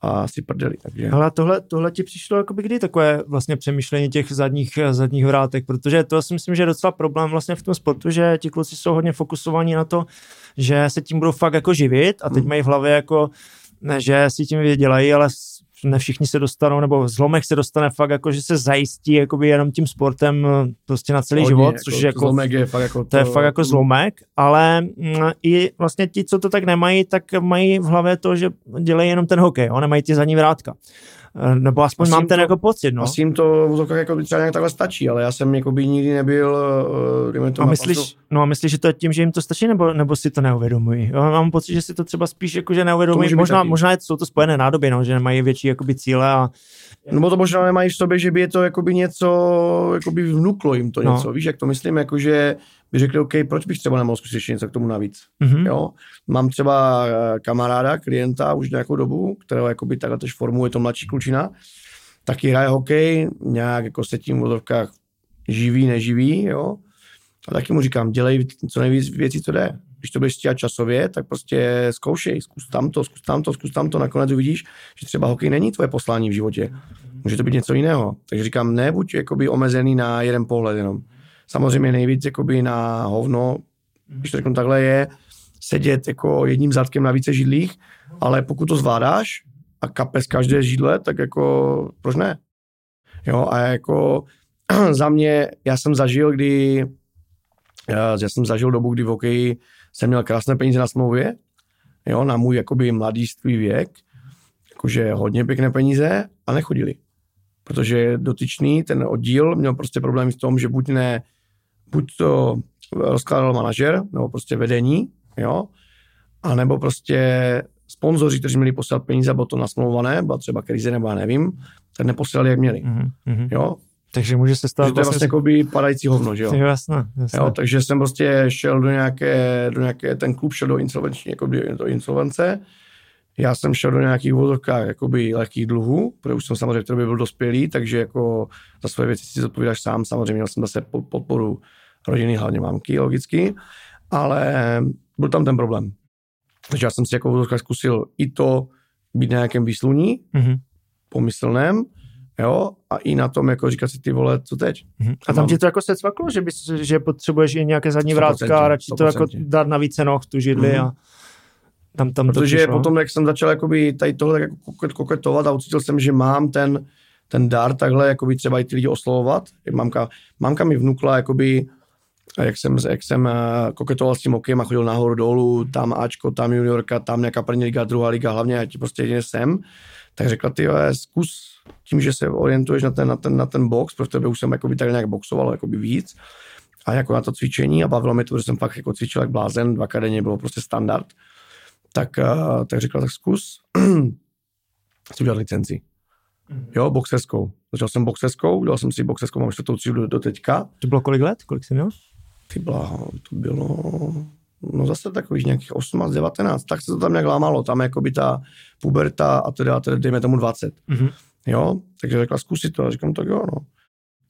a si prdeli. Takže. Ale tohle, tohle ti přišlo jako by kdy takové vlastně přemýšlení těch zadních, zadních vrátek, protože to si myslím, že je docela problém vlastně v tom sportu, že ti kluci jsou hodně fokusovaní na to, že se tím budou fakt jako živit a teď hmm. mají v hlavě jako ne, že si tím vydělají, ale ne všichni se dostanou, nebo zlomek se dostane fakt jako, že se zajistí jakoby jenom tím sportem eh, prostě na celý Hodně, život, což jako, jako, zlomek je fakt jako to, to je fakt jako zlomek, ale mm, i vlastně ti, co to tak nemají, tak mají v hlavě to, že dělají jenom ten hokej, jo? nemají ty zadní vrátka. Eh, nebo aspoň mám ten to, jako pocit, no. Asi jim to v úzokách jako třeba nějak takhle stačí, ale já jsem jako by nikdy nebyl, uh, to a myslíš, no a myslíš, že to je tím, že jim to stačí, nebo, nebo si to neuvědomují? Já mám pocit, že si to třeba spíš jako, že neuvědomují, možná, možná jsou to spojené nádoby, no, že nemají větší jakoby cíle a No to možná nemají v sobě, že by je to jakoby něco, jakoby vnuklo jim to no. něco, víš, jak to myslím, jako že by řekli, OK, proč bych třeba nemohl zkusit něco k tomu navíc, mm-hmm. jo. Mám třeba eh, kamaráda, klienta už nějakou dobu, kterého jakoby takhle tež formuje to mladší klučina, taky hraje hokej, nějak jako se tím v vodovkách živí, neživí, jo. A taky mu říkám, dělej co nejvíc věcí, co jde. Když to budeš stíhat časově, tak prostě zkoušej, zkus tam to, zkus tam to, zkus tam to, nakonec uvidíš, že třeba hokej není tvoje poslání v životě. Může to být něco jiného. Takže říkám, ne buď jakoby omezený na jeden pohled jenom. Samozřejmě nejvíc jakoby na hovno, když to řeknu takhle, je sedět jako jedním zadkem na více židlích, ale pokud to zvládáš a kape z každé židle, tak jako proč ne? Jo, a jako <clears throat> za mě, já jsem zažil, kdy já, já jsem zažil dobu, kdy v hokeji jsem měl krásné peníze na smlouvě, jo, na můj jakoby mladiství věk, jakože hodně pěkné peníze a nechodili. Protože dotyčný, ten oddíl měl prostě problém v tom, že buď ne, buď to rozkládal manažer, nebo prostě vedení, jo, a nebo prostě sponzoři, kteří měli posílat peníze, bylo to nasmlouvané, byla třeba krize, nebo já nevím, tak neposílali, jak měli. Mm-hmm. Jo, takže může se stát... Že to je vlastně jako by padající hovno, že jo? jasné, jasné. Jo, takže jsem prostě šel do nějaké, do nějaké, ten klub šel do insolvenční, jako do insolvence. Já jsem šel do nějakých vodovkách jakoby lehkých dluhů, protože už jsem samozřejmě v té byl dospělý, takže jako za své věci si zodpovídáš sám, samozřejmě měl jsem zase podporu rodiny, hlavně mamky, logicky, ale byl tam ten problém. Takže já jsem si jako vodovkách zkusil i to být na nějakém výsluní, mm-hmm. pomyslném, jo, a i na tom, jako říkat si ty vole, co teď. Mm-hmm. A tam ti to jako se cvaklo, že, bys, že potřebuješ i nějaké zadní vrátka a radši 100%. to jako dát na více noh, tu židli mm-hmm. a tam, tam Protože to potom, jak jsem začal jakoby tady tohle jako koketovat a ucítil jsem, že mám ten, ten dar takhle, jakoby třeba i ty lidi oslovovat. Mamka, mamka mi vnukla, jakoby, jak jsem, jak jsem eh, koketoval s tím okem a chodil nahoru dolů, tam Ačko, tam juniorka, tam nějaká první liga, druhá liga, hlavně já ti prostě jedině jsem, tak řekla ty, zkus tím, že se orientuješ na ten, na ten, na ten box, protože už jsem jakoby tak nějak boxoval jakoby víc, a jako na to cvičení a bavilo mě to, že jsem fakt jako cvičil jak blázen, dvakrát denně bylo prostě standard, tak, uh, tak řekla, tak zkus <clears throat> si udělat licenci. Mm. Jo, boxerskou. Začal jsem boxerskou, udělal jsem si boxerskou, mám čtvrtou třídu do, do teďka. To bylo kolik let? Kolik jsi měl? Ty bláho, to bylo no zase takových nějakých 18, 19, tak se to tam nějak lámalo, tam jako by ta puberta a teda, a teda dejme tomu 20. Mm-hmm. Jo, takže řekla zkusit to a říkám, tak jo, no.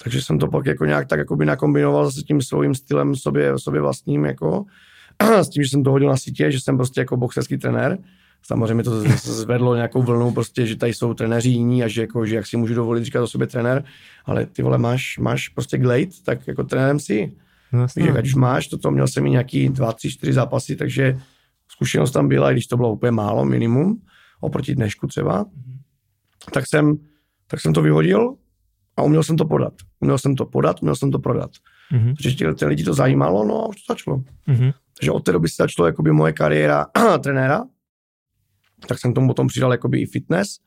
Takže jsem to pak jako nějak tak jako by nakombinoval zase tím svým stylem sobě, sobě vlastním, jako <clears throat> s tím, že jsem to hodil na sítě, že jsem prostě jako boxerský trenér. Samozřejmě to zvedlo nějakou vlnu, prostě, že tady jsou trenéři jiní a že, jako, že jak si můžu dovolit říkat o sobě trenér, ale ty vole, máš, máš prostě glade, tak jako trenérem si. No, Víš, ať už máš, toto měl jsem i nějaký dva, tři, čtyři zápasy, takže zkušenost tam byla, i když to bylo úplně málo, minimum, oproti dnešku třeba, mm-hmm. tak jsem, tak jsem to vyhodil a uměl jsem to podat. Uměl jsem to podat, uměl jsem to prodat. Mm-hmm. Protože ty lidi to zajímalo, no a už to začalo. Mm-hmm. Takže od té doby se začalo jakoby moje kariéra trenéra, tak jsem tomu potom přidal jakoby i fitness,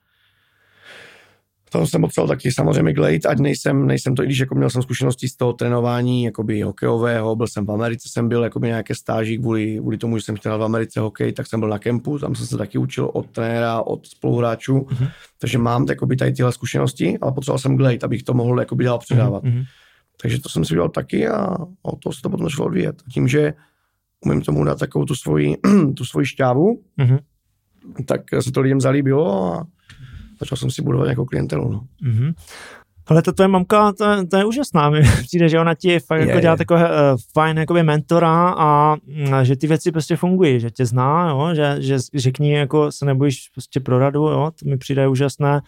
to jsem potřeboval taky samozřejmě Glade, ať nejsem, nejsem to, i když jako měl jsem zkušenosti z toho trénování jakoby hokejového, byl jsem v Americe, jsem byl jakoby nějaké stáži kvůli, kvůli tomu, že jsem chtěl v Americe hokej, tak jsem byl na kempu, tam jsem se taky učil od trenéra, od spoluhráčů, mm-hmm. takže mám jakoby tady tyhle zkušenosti, ale potřeboval jsem Glade, abych to mohl jakoby dál předávat. Mm-hmm. Takže to jsem si udělal taky a o to se to potom začalo odvíjet. Tím, že umím tomu dát takovou tu svoji, <clears throat> tu svoji šťávu, mm-hmm. tak se to lidem zalíbilo a začal jsem si budovat nějakou klientelu. No. Mm-hmm. Ale to tvoje mamka, to, je- to je úžasná. Mi <laughs> přijde, že ona ti fakt Je, jako dělá je. takové uh, fajn jakoby mentora a mm, že ty věci prostě fungují, že tě zná, jo, že, že, že k ní jako se nebojíš prostě pro radu, jo, to mi přijde úžasné,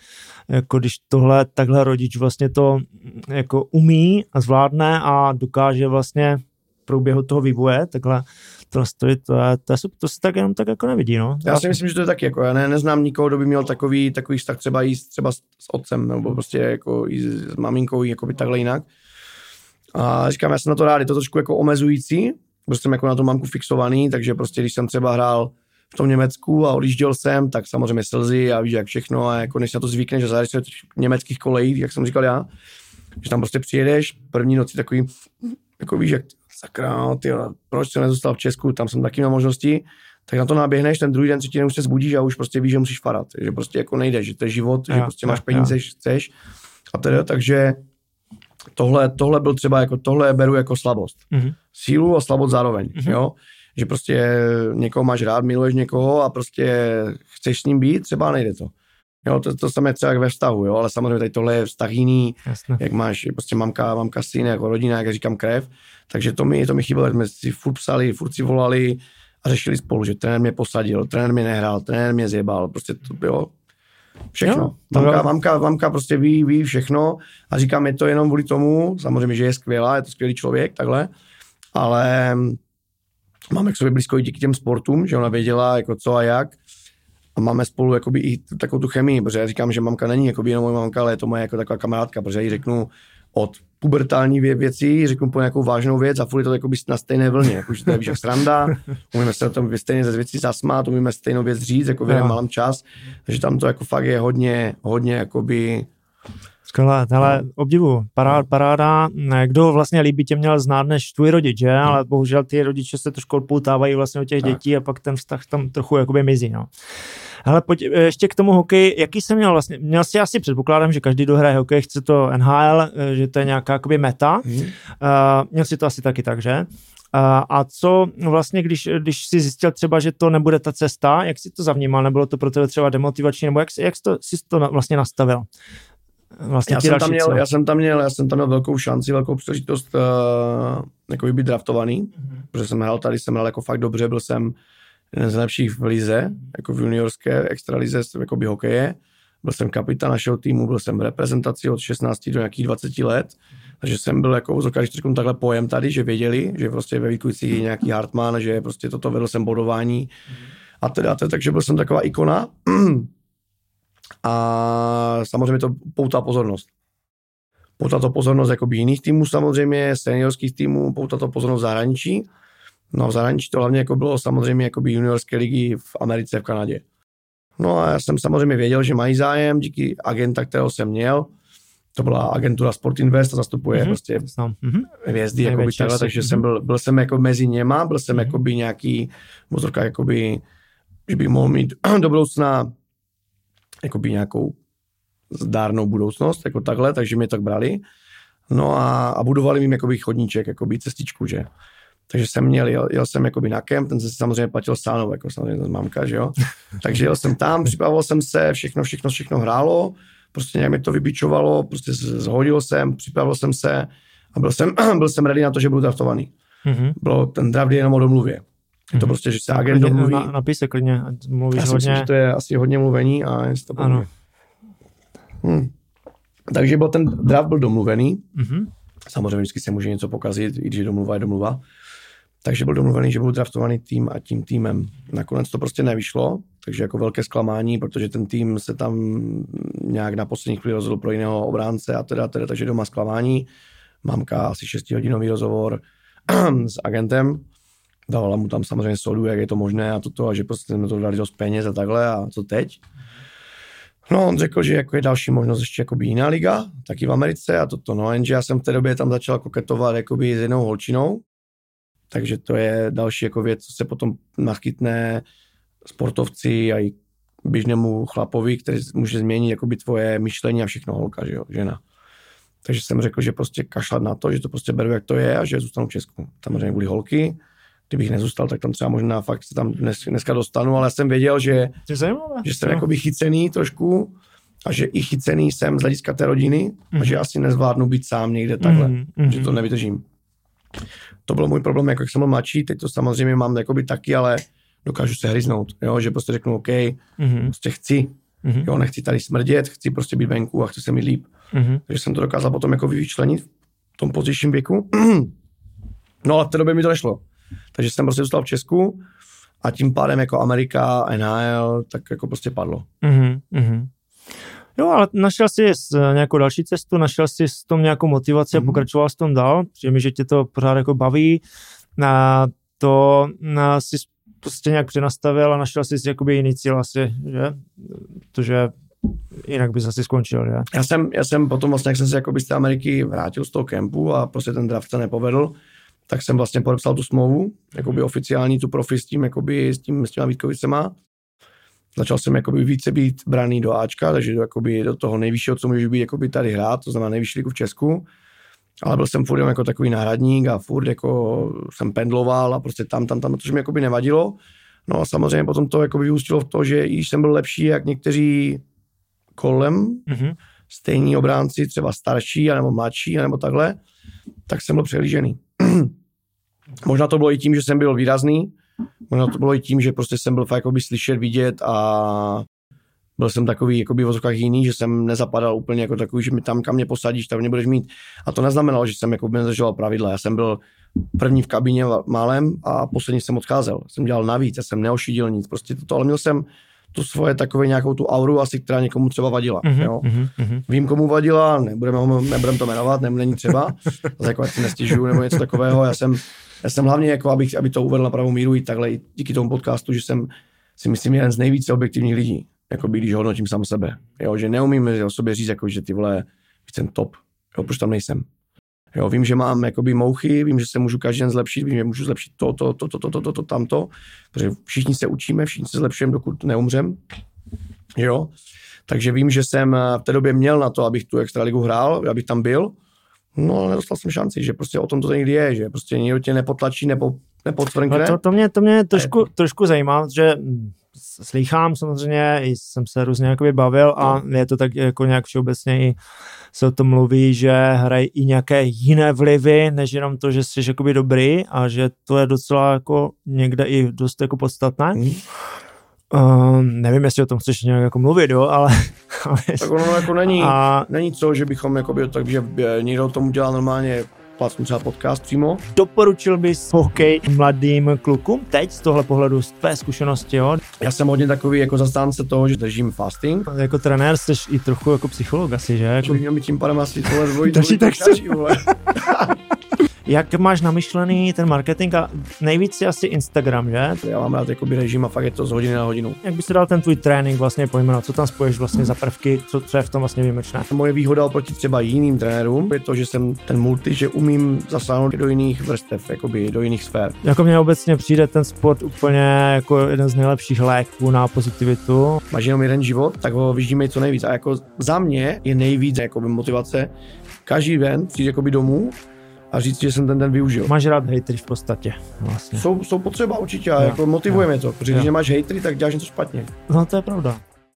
jako když tohle takhle rodič vlastně to mm, jako umí a zvládne a dokáže vlastně průběhu toho vývoje takhle to stojí, to, je, to, je, super, to se tak jenom tak jako nevidí, no. Já si myslím, že to je taky, jako já ne, neznám nikoho, kdo by měl takový, takový vztah třeba jíst třeba s, s otcem, nebo prostě jako jíst s maminkou, jako by takhle jinak. A říkám, já jsem na to rád, je to trošku jako omezující, protože jsem jako na to mamku fixovaný, takže prostě když jsem třeba hrál v tom Německu a odjížděl jsem, tak samozřejmě slzy a víš, jak všechno a jako než se na to zvykneš, že se v německých kolejích, jak jsem říkal já, že tam prostě přijedeš, první noci takový, jako víš, jak sakra, no, ty, proč jsem nezůstal v Česku, tam jsem taky měl možnosti, tak na to naběhneš, ten druhý den, třetí den už se zbudíš a už prostě víš, že musíš farat, že prostě jako nejde, že to je život, že Jo, prostě jo, máš peníze, že chceš a teda, takže tohle, tohle byl třeba jako, tohle beru jako slabost. Mhm. Sílu a slabost zároveň, Mhm. jo, že prostě někoho máš rád, miluješ někoho a prostě chceš s ním být, třeba nejde to. Jo, to, to samé třeba jak ve vztahu, jo, ale samozřejmě tady tohle je vztah jiný, Jasně. jak máš prostě mamka, mamka syn, jako rodina, jak říkám krev, takže to mi, to mi chybělo, že jsme si furt psali, furt si volali a řešili spolu, že trenér mě posadil, trenér mě nehrál, trenér mě zjebal, prostě to bylo všechno. Jo, to mamka, mamka, mamka prostě ví, ví všechno a říkám, je to jenom kvůli tomu, samozřejmě, že je skvělá, je to skvělý člověk, takhle, ale máme k sobě blízko i díky těm sportům, že ona věděla, jako co a jak, a máme spolu jakoby i takovou tu chemii, protože já říkám, že mamka není jakoby jenom moje mamka, ale je to moje jako taková kamarádka, protože jí řeknu od pubertální vě- věci, řeknu po nějakou vážnou věc a furt je to jakoby na stejné vlně, jako, že to je víš, jak sranda, umíme se na tom stejně ze věcí zasmát, umíme stejnou věc říct, jako v jeden Jo. malém čas, takže tam to jako fakt je hodně, hodně jakoby, Skvělé, hele, obdivu, paráda, paráda. Ne, Kdo vlastně líbí tě měl znát než tvůj rodič, že? Ale bohužel ty rodiče se trošku odpoutávají vlastně od těch Tak. dětí a pak ten vztah tam trochu jakoby mizí, no. Hele, pojď eh, ještě k tomu hokeji. Jaký jsem měl vlastně? Měl si asi předpokládám, že každý, kdo hraje hokej, chce to NHL, eh, že to je nějaká jakoby meta. hm, Uh, měl si to asi taky tak, že? A co vlastně, když, když jsi zjistil třeba, že to nebude ta cesta, jak jsi to zavnímal? Nebylo to pro tebe třeba demotivační, nebo jak, jak jsi to, jsi to vlastně nastavil? Vlastně já jsem, tam měl, já jsem tam měl, já jsem tam měl velkou šanci, velkou příležitost uh, jako být draftovaný, Mhm. protože jsem hrál tady, jsem hrál jako fakt dobře, byl jsem jeden z nejlepších v lize, jako v juniorské extralize, jako by hokeje. Byl jsem kapitán našeho týmu, byl jsem v reprezentaci od 16 do nějakých 20 let, takže jsem byl jako, když to řeknu takhle pojem tady, že věděli, že prostě ve Vítkovicích je nějaký Hartmann, že prostě toto vedl jsem bodování a teda, teda, takže byl jsem taková ikona a samozřejmě to poutá pozornost. Poutá to pozornost jakoby jiných týmů samozřejmě, seniorských týmů, poutá to pozornost zahraničí. No a v zahraničí to hlavně jako bylo samozřejmě jakoby juniorské ligy v Americe, v Kanadě. No a já jsem samozřejmě věděl, že mají zájem díky agenta, kterého jsem měl. To byla agentura Sport Invest a zastupuje Mhm. mm-hmm. prostě mhm. hvězdy, jakoby Největší takhle, takže Mhm. jsem byl, byl jsem jako mezi něma, byl jsem Mhm. jakoby nějaký, mozorka jakoby, že bych mohl mít <clears throat> do budoucna jakoby nějakou zdárnou budoucnost, jako takhle, takže mě tak brali. No a, a budovali mi jakoby chodníček, jakoby cestičku, že. Takže jsem měl, jel, jel jsem jakoby na kemp, ten se si samozřejmě platil sánou, jako samozřejmě mamka, že jo. <laughs> Takže jel jsem tam, připravoval jsem se, všechno, všechno, všechno hrálo, prostě nějak mi to vybičovalo, prostě zhodil jsem, připravil jsem se a byl jsem, <clears throat> byl jsem ready na to, že budu draftovaný. Mhm. Bylo ten draft je jenom o domluvě. Je to Mhm. prostě, že se agent Klidně domluví. Na, napíš se klidně, mluvíš Já si hodně. myslím, že to je asi hodně mluvení a jen si to Ano. Hmm. Takže byl ten draft byl domluvený. Mhm. Samozřejmě vždycky se může něco pokazit, i když je domluva je domluva. Takže byl domluvený, že byl draftovaný tým a tím týmem. Nakonec to prostě nevyšlo, takže jako velké zklamání, protože ten tým se tam nějak na posledních chvíli rozhodl pro jiného obránce a teda, teda takže doma zklamání. Mamka asi 6-hodinový rozhovor <clears throat> s agentem. Dávala mu tam samozřejmě sodu, jak je to možné a toto, a že prostě jsme to dali dost peněz a takhle a co teď. No, on řekl, že jako je další možnost ještě jakoby jiná liga, taky v Americe a toto. No, jenže já jsem v té době tam začal koketovat jakoby s jednou holčinou, takže to je další jako věc, co se potom nachytne sportovci a i běžnému chlapovi, který může změnit jakoby tvoje myšlení a všechno holka, že jo, žena. Takže jsem řekl, že prostě kašlat na to, že to prostě beru, jak to je a že zůstanu v Česku. Samozřejmě kvůli holky, kdybych nezůstal, tak tam třeba možná fakt se tam dnes, dneska dostanu, ale jsem věděl, že že jsem Jo. jakoby chycený trošku a že i chycený jsem z hlediska té rodiny mm. a že asi nezvládnu být sám někde takhle, mm. že to nevydržím. To byl můj problém, jako jak jsem byl mladší, teď to samozřejmě mám jakoby taky, ale dokážu se hryznout, jo, že prostě řeknu OK, mm. prostě chci, mm. jo, nechci tady smrdět, chci prostě být venku a chci se mít líp. Mm. Takže jsem to dokázal potom jako vyčlenit v tom pozdějším věku. <clears throat> no a v té době mi to nešlo. Takže jsem prostě zůstal v Česku a tím pádem jako Amerika, NHL, tak jako prostě padlo. Mm-hmm. Jo, ale našel jsi nějakou další cestu, našel jsi s tom nějakou motivaci mm-hmm. a mhm. pokračoval s tom dál, protože mi, že tě to pořád jako baví, a to a si prostě nějak přenastavil a našel jsi jakoby jiný cíl asi, že? Protože jinak bys asi skončil, že? Já jsem, já jsem potom vlastně, jak jsem se jakoby z té Ameriky vrátil z toho kempu a prostě ten draft se nepovedl, tak jsem vlastně podepsal tu smlouvu, jakoby oficiální, tu profi s tím, jakoby s, tím, s těma Vítkovicema. Začal jsem jakoby více být braný do Ačka, takže do, jakoby, do toho nejvyššího, co může být jakoby tady hrát, to znamená nejvyšší ligu v Česku. Ale byl jsem furt jako takový náhradník a furt jako jsem pendloval a prostě tam, tam, tam, protože mi jakoby nevadilo. No a samozřejmě potom to jakoby vyústilo v to, že i jsem byl lepší jak někteří kolem, mm-hmm. stejní obránci, třeba starší, nebo mladší, nebo takhle, tak jsem byl přehlížený. <clears throat> Možná to bylo i tím, že jsem byl výrazný, možná to bylo i tím, že prostě jsem byl fakt jakoby slyšet, vidět a byl jsem takový jakoby v vozovkách jiný, že jsem nezapadal úplně jako takový, že mi tam, kam mě posadíš, tam mě budeš mít. A to neznamenalo, že jsem jako nedržoval pravidla. Já jsem byl první v kabině málem a poslední jsem odcházel. Jsem dělal navíc, já jsem neošidil nic, prostě toto, ale měl jsem tu svoje takové nějakou tu auru asi, která někomu třeba vadila. Mm-hmm, jo? Mm-hmm. Vím, komu vadila, nebudeme, nebudeme to jmenovat, není třeba, <laughs> zase jako si nestěžuju nebo něco takového. Já jsem, já jsem hlavně, jako abych, aby to uvedl na pravou míru i takhle i díky tomu podcastu, že jsem si myslím jeden z nejvíce objektivních lidí, jako když hodnotím sám sebe. Jo? Že neumím o sobě říct, jako, že ty vole, jsem top, jo? proč tam nejsem. Jo, vím, že mám jakoby mouchy, vím, že se můžu každý den zlepšit, vím, že můžu zlepšit to, to, to, to, to, to, to, to tamto, protože všichni se učíme, všichni se zlepšujeme, dokud neumřem. Jo, takže vím, že jsem v té době měl na to, abych tu extraligu hrál, abych tam byl, no ale nedostal jsem šanci, že prostě o tom to někdy je, že prostě nikdo tě nepotlačí, nepo, nepodfrkne. No to, to, mě, to mě trošku, trošku zajímá, že slýchám samozřejmě, jsem se různě jakoby bavil a no. je to tak jako nějak všeobecně i se o tom mluví, že hrají i nějaké jiné vlivy, než jenom to, že jsi jakoby dobrý a že to je docela jako někde i dost jako podstatné. Mm. Uh, nevím, jestli o tom chceš nějak jako mluvit, jo, ale... <laughs> tak ono jako není, a... není co, že bychom jako tak, že někdo tomu dělá normálně platformu třeba podcast přímo. Doporučil bys hokej mladým klukům teď z tohle pohledu, z tvé zkušenosti, jo? Já jsem hodně takový jako zastánce toho, že držím fasting. Jako trenér jsi i trochu jako psycholog asi, že? Jako... Měl mi tím pádem asi tohle dvojí, dvojí, dvojí, dvojí, Jak máš namyšlený ten marketing a nejvíc je asi Instagram, že? Já mám rád jakoby režim a fakt je to z hodiny na hodinu. Jak bys dal ten tvůj trénink vlastně pojmenovat? Co tam spojíš vlastně za prvky? Co, co je v tom vlastně výjimečné? Moje výhoda oproti třeba jiným trenérům je to, že jsem ten multi, že umím zasáhnout do jiných vrstev, jakoby do jiných sfér. Jako mně obecně přijde ten sport úplně jako jeden z nejlepších léků na pozitivitu. Máš jenom jeden život, tak ho vyždíme co nejvíc. A jako za mě je nejvíc jakoby motivace každý den přijít jakoby domů a říct, že jsem ten den využil. Máš rád hejtry v podstatě. Vlastně. Jsou, jsou potřeba určitě a jako motivujeme to, protože jo. když nemáš hejtry, tak děláš něco špatně. No to je pravda.